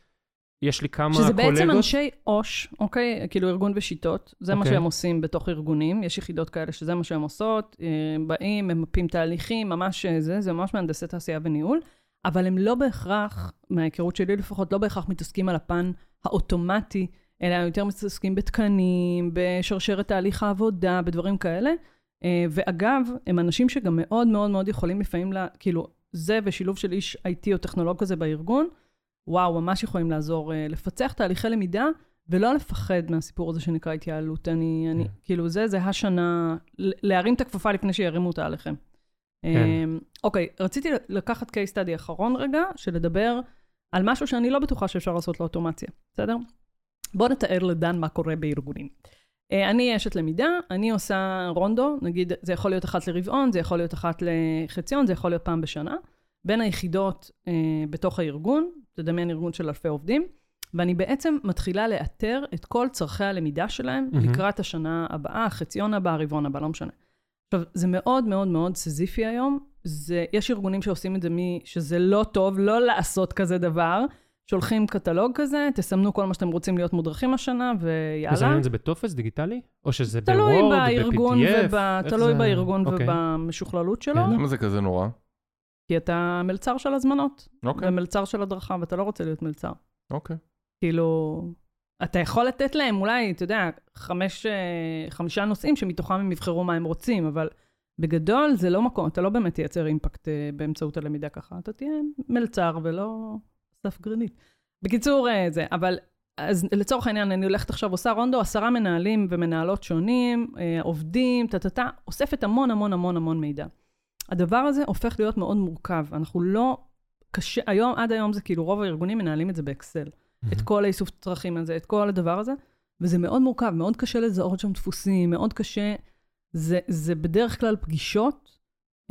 יש לי כמה שזה קולגות. בעצם אנשי עו"ש, אוקיי? כאילו ארגון ושיטות, זה מה אוקיי. שהם עושים בתוך ארגונים, יש יחידות כאלה שזה מה שהם עושות, אה, הם באים, ממפים תהליכים, ממש זה, זה ממש מהנדסי תעשייה וניהול, אבל הם לא בהכרח, מההיכרות שלי לפחות, לא בהכרח מתעסקים על הפן האוטומטי, אלא יותר מתעסקים בתקנים, בשרשרת תהליך העבודה, בדברים כאלה. אה, ואגב, הם אנשים שגם מאוד מאוד מאוד יכולים לפעמים, לה, כאילו, זה ושילוב של איש IT או טכנולוג כזה בארגון, וואו, ממש יכולים לעזור uh, לפצח תהליכי למידה, ולא לפחד מהסיפור הזה שנקרא התייעלות. אני, אני, כן. כאילו, זה, זה השנה, להרים את הכפפה לפני שירימו אותה עליכם. כן. אמ, אוקיי, רציתי לקחת case study אחרון רגע, שלדבר על משהו שאני לא בטוחה שאפשר לעשות לאוטומציה, בסדר? בואו נתאר לדן מה קורה בארגונים. אה, אני אשת למידה, אני עושה רונדו, נגיד, זה יכול להיות אחת לרבעון, זה יכול להיות אחת לחציון, זה יכול להיות פעם בשנה, בין היחידות אה, בתוך הארגון, תדמיין ארגון של אלפי עובדים, ואני בעצם מתחילה לאתר את כל צורכי הלמידה שלהם מהמם. לקראת השנה הבאה, החציון הבא, הרבעון הבא, לא משנה. עכשיו, זה מאוד מאוד מאוד סיזיפי היום. זה, יש ארגונים שעושים את זה מי שזה לא טוב, לא לעשות כזה דבר. שולחים קטלוג כזה, תסמנו כל מה שאתם רוצים להיות מודרכים השנה, ויאללה. מזמנים את זה בטופס דיגיטלי? או שזה תלוי בוורד, בארגון, ב-PDF? תלוי זה- בארגון אוקיי. ובמשוכללות שלו, כן. למה זה כזה נורא? כי אתה מלצר של הזמנות, אוקיי, ומלצר של הדרכה, ואתה לא רוצה להיות מלצר. אוקיי. כאילו, אתה יכול לתת להם אולי, אתה יודע, חמש, אה, חמישה נושאים שמתוכם הם יבחרו מה הם רוצים, אבל בגדול זה לא מקום, אתה לא באמת תייצר אימפקט אה, באמצעות הלמידה ככה, אתה תהיה מלצר ולא אסף גרנית. בקיצור, אה, זה, אבל אז לצורך העניין, אני הולכת עכשיו, עושה רונדו, עשרה מנהלים ומנהלות שונים, עובדים, טה-טה-טה, אוספת המון המון המון המון מידע. הדבר הזה הופך להיות מאוד מורכב. אנחנו לא, קשה, היום, עד היום זה כאילו, רוב הארגונים מנהלים את זה באקסל. את כל האיסוף צרכים הזה, את כל הדבר הזה, וזה מאוד מורכב, מאוד קשה לזהות שם דפוסים, מאוד קשה. זה, זה בדרך כלל פגישות.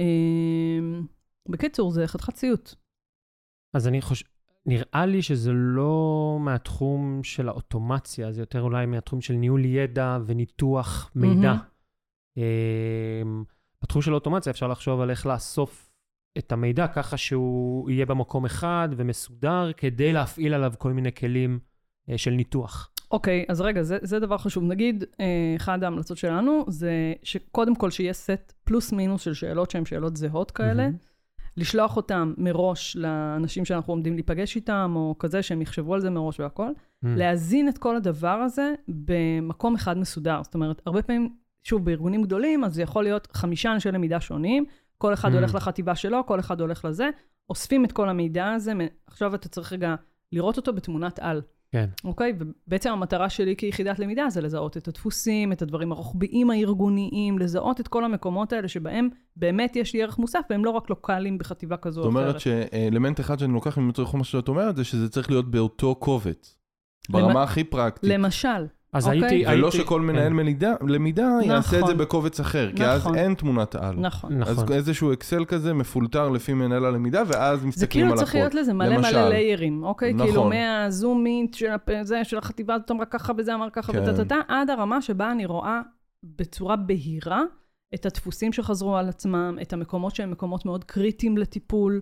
אה, בקיצור, זה חתיכת סיוט. אז אני חושב, נראה לי שזה לא מהתחום של האוטומציה, זה יותר אולי מהתחום של ניהול ידע וניתוח מידע. מהמם. אמ, בתחום של האוטומציה אפשר לחשוב על איך לאסוף את המידע ככה שהוא יהיה במקום אחד ומסודר, כדי להפעיל עליו כל מיני כלים אה, של ניתוח. אוקיי, אז רגע, זה, זה דבר חשוב. נגיד, אה, אחת ההמלצות שלנו זה שקודם כל שיהיה סט פלוס מינוס של שאלות שהן שאלות זהות כאלה. מהמם. לשלוח אותם מראש לאנשים שאנחנו עומדים להיפגש איתם, או כזה, שהם יחשבו על זה מראש והכל. Mm. להזין את כל הדבר הזה במקום אחד מסודר. זאת אומרת, הרבה פעמים, שוב, בארגונים גדולים, אז זה יכול להיות חמישה אנשי למידה שונים, כל אחד Mm. הולך לחטיבה שלו, כל אחד הולך לזה, אוספים את כל המידע הזה, עכשיו אתה צריך רגע לראות אותו בתמונת על. כן. אוקיי? ובעצם המטרה שלי כיחידת למידה זה לזהות את הדפוסים, את הדברים הרוחביים הארגוניים, לזהות את כל המקומות האלה שבהם באמת יש לי ערך מוסף, והם לא רק לוקאליים בחטיבה כזו זאת או אחרת. אומרת שאלמנט אחד שאני לוקח מכל מה שאת אומרת, זה שזה צריך להיות באותו קובץ. ברמה למ- הכי פרקטית. למשל, אז אוקיי. הייתי... ולא הייתי- שכל מנהל כן. מלידה- למידה יעשה את זה נכון. בקובץ אחר, כי אז נכון. אין תמונת על. נכון. אז נכון. איזשהו אקסל כזה מפולטר לפי מנהל הלמידה, ואז זה מסתכלים כאילו על צריך הכל. להיות לזה מלא למשל. מלא ליירים, אוקיי? נכון. כאילו מהזום מיט של, זה, החטיבה הזאת אמרה ככה וזה אמר ככה כן. וטה-טה-טה, עד הרמה שבה אני רואה בצורה בהירה את הדפוסים שחזרו על עצמם, את המקומות שהם מקומות מאוד קריטיים לטיפול.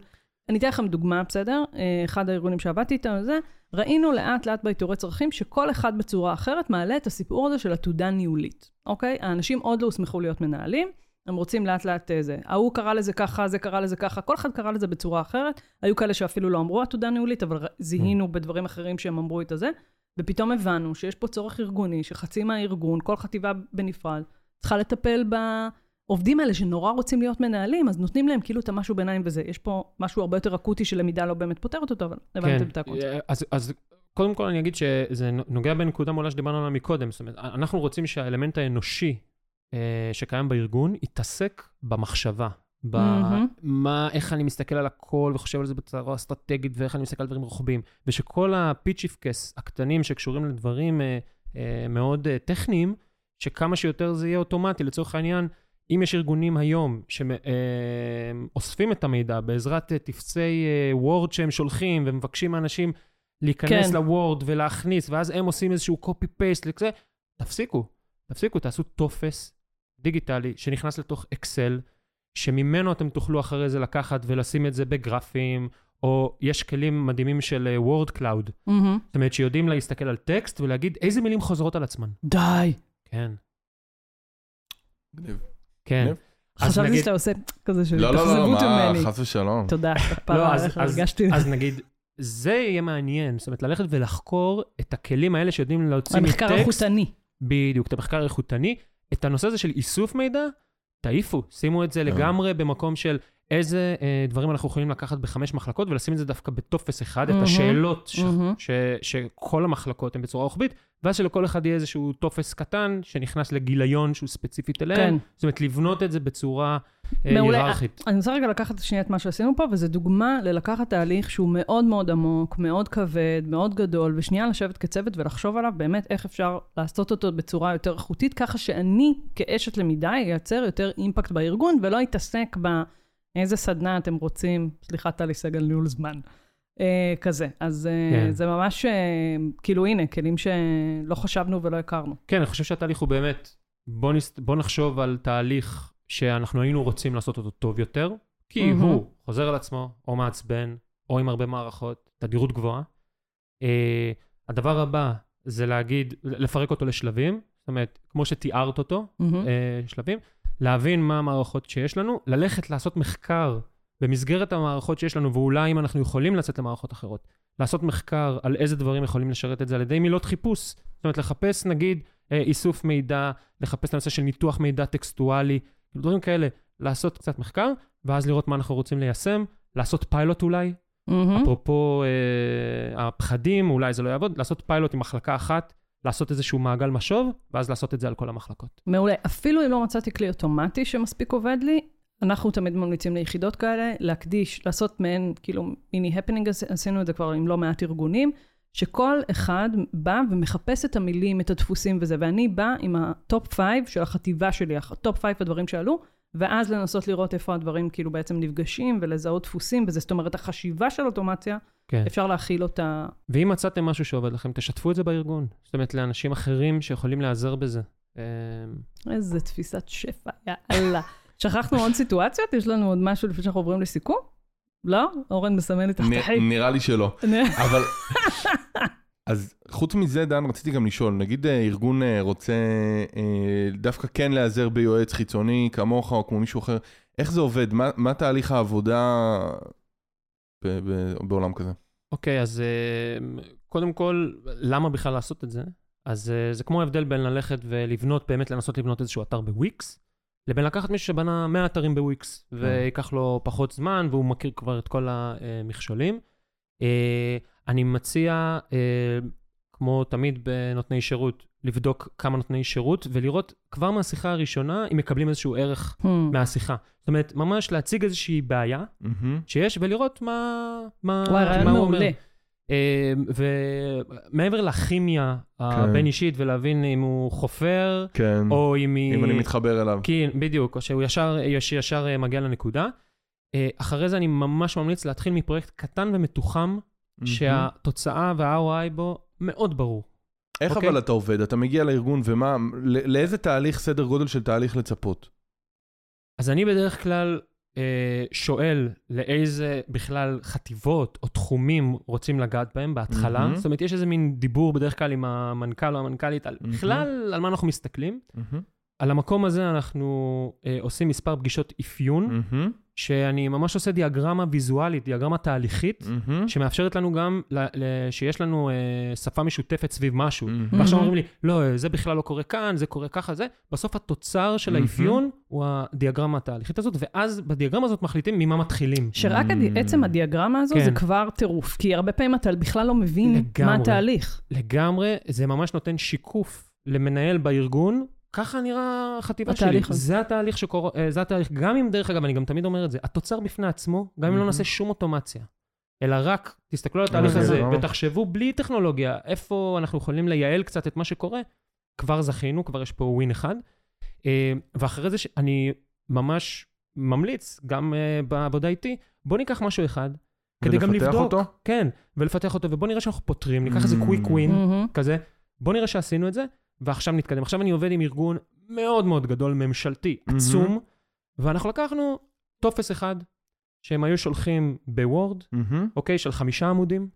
אני אתן לכם דוגמה, בסדר? אה, אחד הארגונים שעבדתי איתם וזה, ראינו לאט לאט באיתורי צרכים שכל אחד בצורה אחרת מעלה את הסיפור הזה של עתודה ניהולית, אוקיי? האנשים עוד לא הוסמכו להיות מנהלים, הם רוצים לאט לאט אה, זה. ההוא קרא לזה ככה, זה קרא לזה ככה, כל אחד קרא לזה בצורה אחרת. היו כאלה שאפילו לא אמרו עתודה ניהולית, אבל זיהינו בדברים אחרים שהם אמרו את הזה, ופתאום הבנו שיש פה צורך ארגוני, שחצי מהארגון, כל חטיבה בנפרד, צריכה לטפל בעובדים האלה שנורא רוצים להיות מנהלים, אז נותנים להם כאילו את המשהו ביניים וזה. יש פה משהו הרבה יותר אקוטי שלמידה לא באמת פותרת אותו, אבל הבנתם את הקונספט. אה, אז, אז קודם כל אני אגיד שזה נוגע בנקודה מעולה שדיברנו עליה מקודם. זאת אומרת, אנחנו רוצים שהאלמנט האנושי אה, שקיים בארגון יתעסק במחשבה. במה, איך אני מסתכל על הכל וחושב על זה בצורה אסטרטגית ואיך אני מסתכל על דברים רוחביים. ושכל הפיצ'יפקס הקטנים שקשורים לדברים אה, אה, מאוד אה, טכניים, שכמה שיותר זה יהיה אוטומטי. לצורך העניין, אם יש ארגונים היום שאוספים את המידע בעזרת אה, טפסי אה, וורד שהם שולחים ומבקשים מאנשים להיכנס כן. לוורד ולהכניס, ואז הם עושים איזשהו copy-paste וכזה, תפסיקו, תפסיקו, תעשו טופס דיגיטלי שנכנס לתוך אקסל, שממנו אתם תוכלו אחרי זה לקחת ולשים את זה בגרפים, או יש כלים מדהימים של word cloud. מהמם. זאת אומרת, שיודעים להסתכל על טקסט ולהגיד איזה מילים חוזרות על עצמן. די. כן, מגניב. כן. חשבתי נגיד- שאתה עושה כזה של לא, לא, לא, התאכזבות מה, ממני. חס ושלום. תודה, לא, כפרה עליך, אז- הרגשתי אז נגיד, זה יהיה מעניין, זאת אומרת, ללכת ולחקור את הכלים האלה שיודעים להוציא המחקר מטקסט, איכותני. בדיוק, את המחקר האיכותני, את הנושא הזה של איסוף מידע, תעיפו, שימו את זה לגמרי במקום של איזה אה, דברים אנחנו יכולים לקחת בחמש מחלקות, ולשים את זה דווקא בטופס אחד, את מהמם, השאלות ש- מהמם. ש- שכל המחלקות הן בצורה רוחבית, ואז שלכל אחד יהיה איזשהו טופס קטן שנכנס לגיליון שהוא ספציפית אליהם. כן. זאת אומרת, לבנות את זה בצורה אה, מעולה. היררכית. אני רוצה רגע לקחת שנייה את מה שעשינו פה, וזו דוגמה ללקחת תהליך שהוא מאוד מאוד עמוק, מאוד כבד, מאוד גדול, ושנייה לשבת כצוות ולחשוב עליו באמת איך אפשר לעשות אותו בצורה יותר איכותית, ככה שאני כאשת למידה אייצר יותר אימפקט בארגון, ולא אתעסק באיזה סדנה אתם רוצים, סליחה טלי סגל, ניהול זמן. אה, כזה. אז אה, כן. זה ממש, אה, כאילו הנה, כלים שלא חשבנו ולא הכרנו. כן, אני חושב שהתהליך הוא באמת, בוא, נס... בוא נחשוב על תהליך שאנחנו היינו רוצים לעשות אותו טוב יותר, כי מהמם. הוא חוזר על עצמו, או מעצבן, או עם הרבה מערכות, תדירות גבוהה. Uh, הדבר הבא זה להגיד, לפרק אותו לשלבים, זאת אומרת, כמו שתיארת אותו, מהמם. אה, שלבים, להבין מה המערכות שיש לנו, ללכת לעשות מחקר במסגרת המערכות שיש לנו, ואולי אם אנחנו יכולים לצאת למערכות אחרות, לעשות מחקר על איזה דברים יכולים לשרת את זה על ידי מילות חיפוש. זאת אומרת, לחפש נגיד אה, איסוף מידע, לחפש את הנושא של ניתוח מידע טקסטואלי, דברים כאלה, לעשות קצת מחקר, ואז לראות מה אנחנו רוצים ליישם, לעשות פיילוט אולי, מהמם. אפרופו אה, הפחדים, אולי זה לא יעבוד, לעשות פיילוט עם מחלקה אחת, לעשות איזשהו מעגל משוב, ואז לעשות את זה על כל המחלקות. מעולה. אפילו אם לא מצאתי כלי אוטומטי שמספיק עובד לי, אנחנו תמיד ממליצים ליחידות כאלה להקדיש, לעשות מעין, כאילו, מיני happening, עשינו את זה כבר עם לא מעט ארגונים, שכל אחד בא ומחפש את המילים, את הדפוסים וזה, ואני באה עם ה top five של החטיבה שלי, ה top five הדברים שעלו, ואז לנסות לראות איפה הדברים כאילו בעצם נפגשים ולזהות דפוסים וזה, זאת אומרת, החשיבה של אוטומציה, כן. אפשר להכיל אותה. ואם מצאתם משהו שעובד לכם, תשתפו את זה בארגון. זאת אומרת, לאנשים אחרים שיכולים להיעזר בזה. אה, איזה תפיסת שפע, יאללה. שכחנו עוד סיטואציות? יש לנו עוד משהו לפני שאנחנו עוברים לסיכום? לא? אורן מסמן לי תחתית. נ- נראה לי שלא. אבל... אז חוץ מזה, דן, רציתי גם לשאול, נגיד אה, ארגון אה, רוצה אה, דווקא כן להיעזר ביועץ חיצוני כמוך או כמו מישהו אחר, איך זה עובד? מה, מה תהליך העבודה ב- ב- בעולם כזה? אוקיי, אז אה, קודם כל, למה בכלל לעשות את זה? אז זה כמו ההבדל בין ללכת ולבנות, באמת לנסות לבנות איזשהו אתר בוויקס, לבין לקחת מישהו שבנה 100 אתרים בוויקס, וייקח לו פחות זמן, והוא מכיר כבר את כל המכשולים. אה, אני מציע, אה, כמו תמיד בנותני שירות, לבדוק כמה נותני שירות, ולראות כבר מהשיחה הראשונה אם מקבלים איזשהו ערך Hmm. מהשיחה. זאת אומרת, ממש להציג איזושהי בעיה מהמם. שיש, ולראות מה, מה, וואי, מה הוא אומר. מעולה. אה, ומעבר לכימיה הבין-אישית, ולהבין אם הוא חופר, כן, או אם היא... אם אני מתחבר אליו. כן, בדיוק, או שהוא ישר, יש- ישר מגיע לנקודה. אה, אחרי זה אני ממש ממליץ להתחיל מפרויקט קטן ומתוחם, מהמם. שהתוצאה וה-ROI בו מאוד ברור. איך אוקיי. אבל אתה עובד? אתה מגיע לארגון ומה, ל- לאיזה תהליך, סדר גודל של תהליך לצפות? אז אני בדרך כלל אה, שואל לאיזה בכלל חטיבות או תחומים רוצים לגעת בהם בהתחלה. מהמם. זאת אומרת, יש איזה מין דיבור בדרך כלל עם המנכ"ל או המנכ"לית על מהמם. בכלל על מה אנחנו מסתכלים. מהמם. על המקום הזה אנחנו אה, עושים מספר פגישות אפיון, מהמם. שאני ממש עושה דיאגרמה ויזואלית, דיאגרמה תהליכית, מהמם. שמאפשרת לנו גם, ל- ל- שיש לנו אה, שפה משותפת סביב משהו. מהמם. ועכשיו. אומרים לי, לא, זה בכלל לא קורה כאן, זה קורה ככה, זה. בסוף התוצר של מהמם. האפיון הוא הדיאגרמה התהליכית הזאת, ואז בדיאגרמה הזאת מחליטים ממה מתחילים. שרק Mm. הדי- עצם הדיאגרמה הזו כן. זה כבר טירוף, כי הרבה פעמים אתה בכלל לא מבין מה לגמרי. התהליך. לגמרי, זה ממש נותן שיקוף למנהל בארגון. ככה נראה החטיבה שלי. הזה. זה התהליך שקורה, אה, זה התהליך, גם אם, דרך אגב, אני גם תמיד אומר את זה, התוצר בפני עצמו, גם אם לא. נעשה שום אוטומציה, אלא רק תסתכלו על התהליך הזה. ותחשבו בלי טכנולוגיה, איפה אנחנו יכולים לייעל קצת את מה שקורה, כבר זכינו, כבר יש פה ווין אחד. אה, ואחרי זה שאני ממש ממליץ, גם אה, בעבודה איתי, בוא ניקח משהו אחד, כדי גם ולפתח לבדוק. אותו? כן, ולפתח אותו, ובוא נראה שאנחנו פותרים, ניקח איזה קוויק ווין. כזה, בוא נראה שעשינו את זה, ועכשיו נתקדם. עכשיו אני עובד עם ארגון מאוד מאוד גדול, ממשלתי. עצום, ואנחנו לקחנו טופס אחד, שהם היו שולחים בוורד, מהמם. אוקיי, של חמישה עמודים,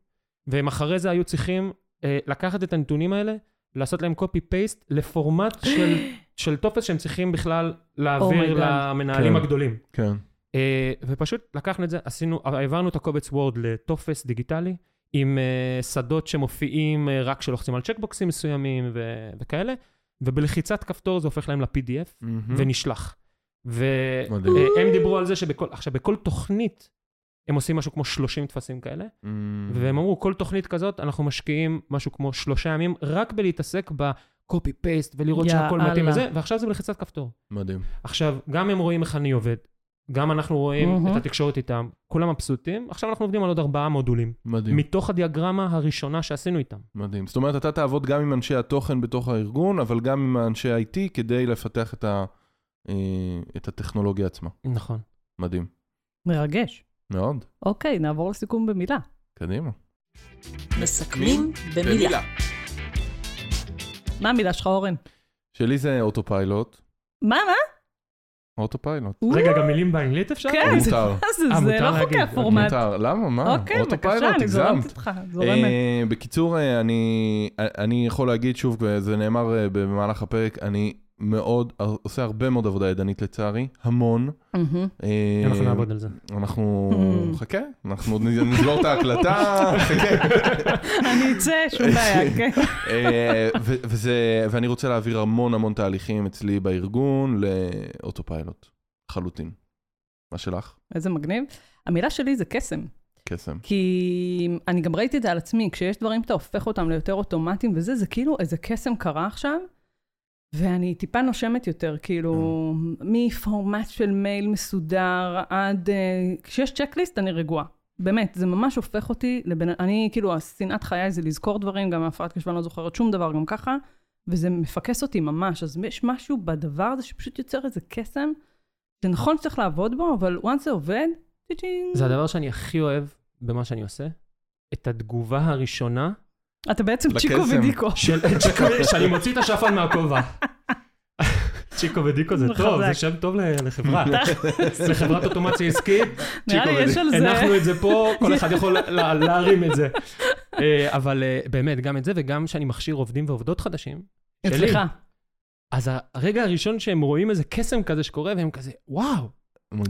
והם אחרי זה היו צריכים אה, לקחת את הנתונים האלה, לעשות להם copy-paste לפורמט של, של טופס שהם צריכים בכלל להעביר Oh. למנהלים כן. הגדולים. כן. אה, ופשוט לקחנו את זה, עשינו, העברנו את הקובץ וורד לטופס דיגיטלי, עם אה, שדות שמופיעים אה, רק כשלוחצים על צ'קבוקסים מסוימים ו- וכאלה, ובלחיצת כפתור זה הופך להם ל-PDF מהמם. ונשלח. והם דיברו על זה שבכל, עכשיו, בכל תוכנית הם עושים משהו כמו 30 טפסים כאלה, מהמם. והם אמרו, כל תוכנית כזאת, אנחנו משקיעים משהו כמו שלושה ימים רק בלהתעסק ב-copy-paste ולראות שהכל יאללה. מתאים לזה, ועכשיו זה בלחיצת כפתור. מדהים. עכשיו, גם הם רואים איך אני עובד, גם אנחנו רואים מהמם. את התקשורת איתם, כולם מבסוטים, עכשיו אנחנו עובדים על עוד ארבעה מודולים, מדהים. מתוך הדיאגרמה הראשונה שעשינו איתם. מדהים. זאת אומרת, אתה תעבוד גם עם אנשי התוכן בתוך הארגון, אבל גם עם אנשי ה-IT כדי לפתח את, ה, אה, את הטכנולוגיה עצמה. נכון. מדהים. מרגש. מאוד. אוקיי, נעבור לסיכום במילה. קדימה. מסכמים במילה. מה המילה שלך, אורן? שלי זה autopilot. מה, מה? autopilot. רגע, גם מילים באנגלית אפשר? כן, זה זה? אה, זה לא חוקי. הפורמט. מותר. למה? מה? אוקיי, autopilot, הגזמת. אה, בקיצור, אה, אני, אני יכול להגיד שוב, זה נאמר אה, במהלך הפרק, אני מאוד, עושה הרבה מאוד עבודה ידנית לצערי, המון. מהמם. אה, אנחנו נעבוד על זה. אנחנו. חכה, אנחנו נסגור את ההקלטה, חכה. אני אצא, שום בעיה, כן. אה, ואני רוצה להעביר המון המון תהליכים אצלי בארגון לאוטופיילוט, לחלוטין. מה שלך? איזה מגניב. המילה שלי זה קסם. קסם. כי אני גם ראיתי את זה על עצמי, כשיש דברים שאתה הופך אותם ליותר אוטומטיים וזה, זה כאילו איזה קסם קרה עכשיו, ואני טיפה נושמת יותר, כאילו, מפורמט של מייל מסודר עד... אה, כשיש צ'קליסט, אני רגועה. באמת, זה ממש הופך אותי לבן... אני, כאילו, השנאת חיי זה לזכור דברים, גם הפרעת קשב אני לא זוכרת שום דבר, גם ככה, וזה מפקס אותי ממש. אז יש משהו בדבר הזה שפשוט יוצר איזה קסם, שנכון שצריך לעבוד בו, אבל once זה עובד. זה הדבר שאני הכי אוהב במה שאני עושה, את התגובה הראשונה אתה בעצם לקסם. צ'יקו ודיקו. של צ'יקו, שאני מוציא את השפן מהכובע. צ'יקו ודיקו זה טוב. זה שם טוב לחברה. לחברת אוטומציה עסקית, צ'יקו ודיקו. זה. הנחנו את זה פה, כל אחד יכול לה- להרים את זה. אה, אבל אה, באמת, גם את זה, וגם שאני מכשיר עובדים ועובדות חדשים. אצלך. אז הרגע הראשון שהם רואים איזה קסם כזה שקורה, והם כזה, וואו,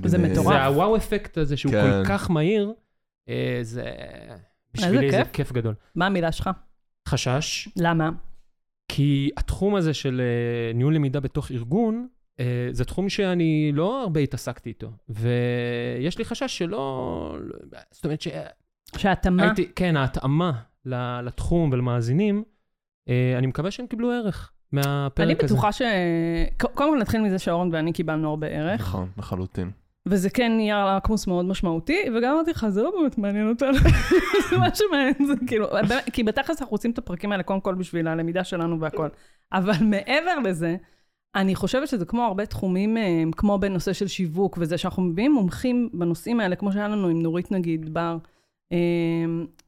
זה. מטורף. זה הוואו אפקט הזה שהוא כן. כל כך מהיר, אה, זה... בשבילי זה כיף. כיף גדול. מה המילה שלך? חשש, למה? כי התחום הזה של אה, ניהול למידה בתוך ארגון, אה, זה תחום שאני לא הרבה התעסקתי איתו. ויש לי חשש שלא... זאת אומרת שהתאמה, שהייתי... כן, ההתאמה לתחום ולמאזינים, אה, אני מקווה שהם קיבלו ערך מהפרק הזה. אני בטוחה ש... ק- קודם כל נתחיל מזה שאורן ואני קיבלנו הרבה ערך, נכון, לחלוטין. וזה כן נהיה לקמוס מאוד משמעותי, וגם אמרתי לך, זה לא באמת מעניין אותנו. זה מה שמעניין, זה כאילו, כי בתכלס אנחנו עושים את הפרקים האלה קודם כל בשביל הלמידה שלנו והכל. אבל מעבר לזה, אני חושבת שזה כמו הרבה תחומים, אה, כמו בנושא של שיווק וזה, שאנחנו מביאים מומחים בנושאים האלה, כמו שהיה לנו עם נורית נגיד, בר, אה,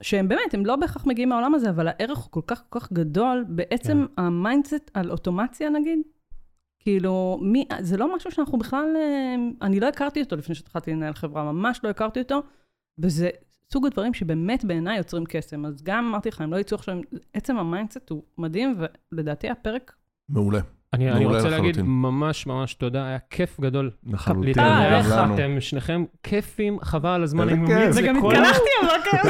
שהם באמת, הם לא בהכרח מגיעים מהעולם הזה, אבל הערך הוא כל כך כל כך גדול, בעצם ה mindset על אוטומציה נגיד, כאילו, מי, זה לא משהו שאנחנו בכלל, אה, אני לא הכרתי אותו לפני שהתחלתי לנהל חברה, ממש לא הכרתי אותו, וזה סוג הדברים שבאמת בעיניי יוצרים קסם. אז גם אמרתי לך, הם לא יצאו עכשיו, עצם ה mindset הוא מדהים, ולדעתי הפרק, מעולה. אני, אני רוצה להגיד לחלוטין. ממש ממש תודה, היה כיף גדול לחלוטין. גם לנו. אתם שניכם כיפים, חבל על הזמן, איזה אני כיף. ממליץ וגם לכל... התקלחתי הבוקר,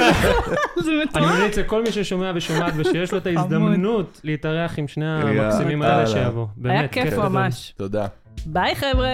זה אני מטורף. ממליץ לכל מי ששומע ושומעת ושיש לו את ההזדמנות להתארח עם שני המקסימים האלה. שיבוא. היה באמת, כיף גדול. ממש. תודה. ביי חבר'ה.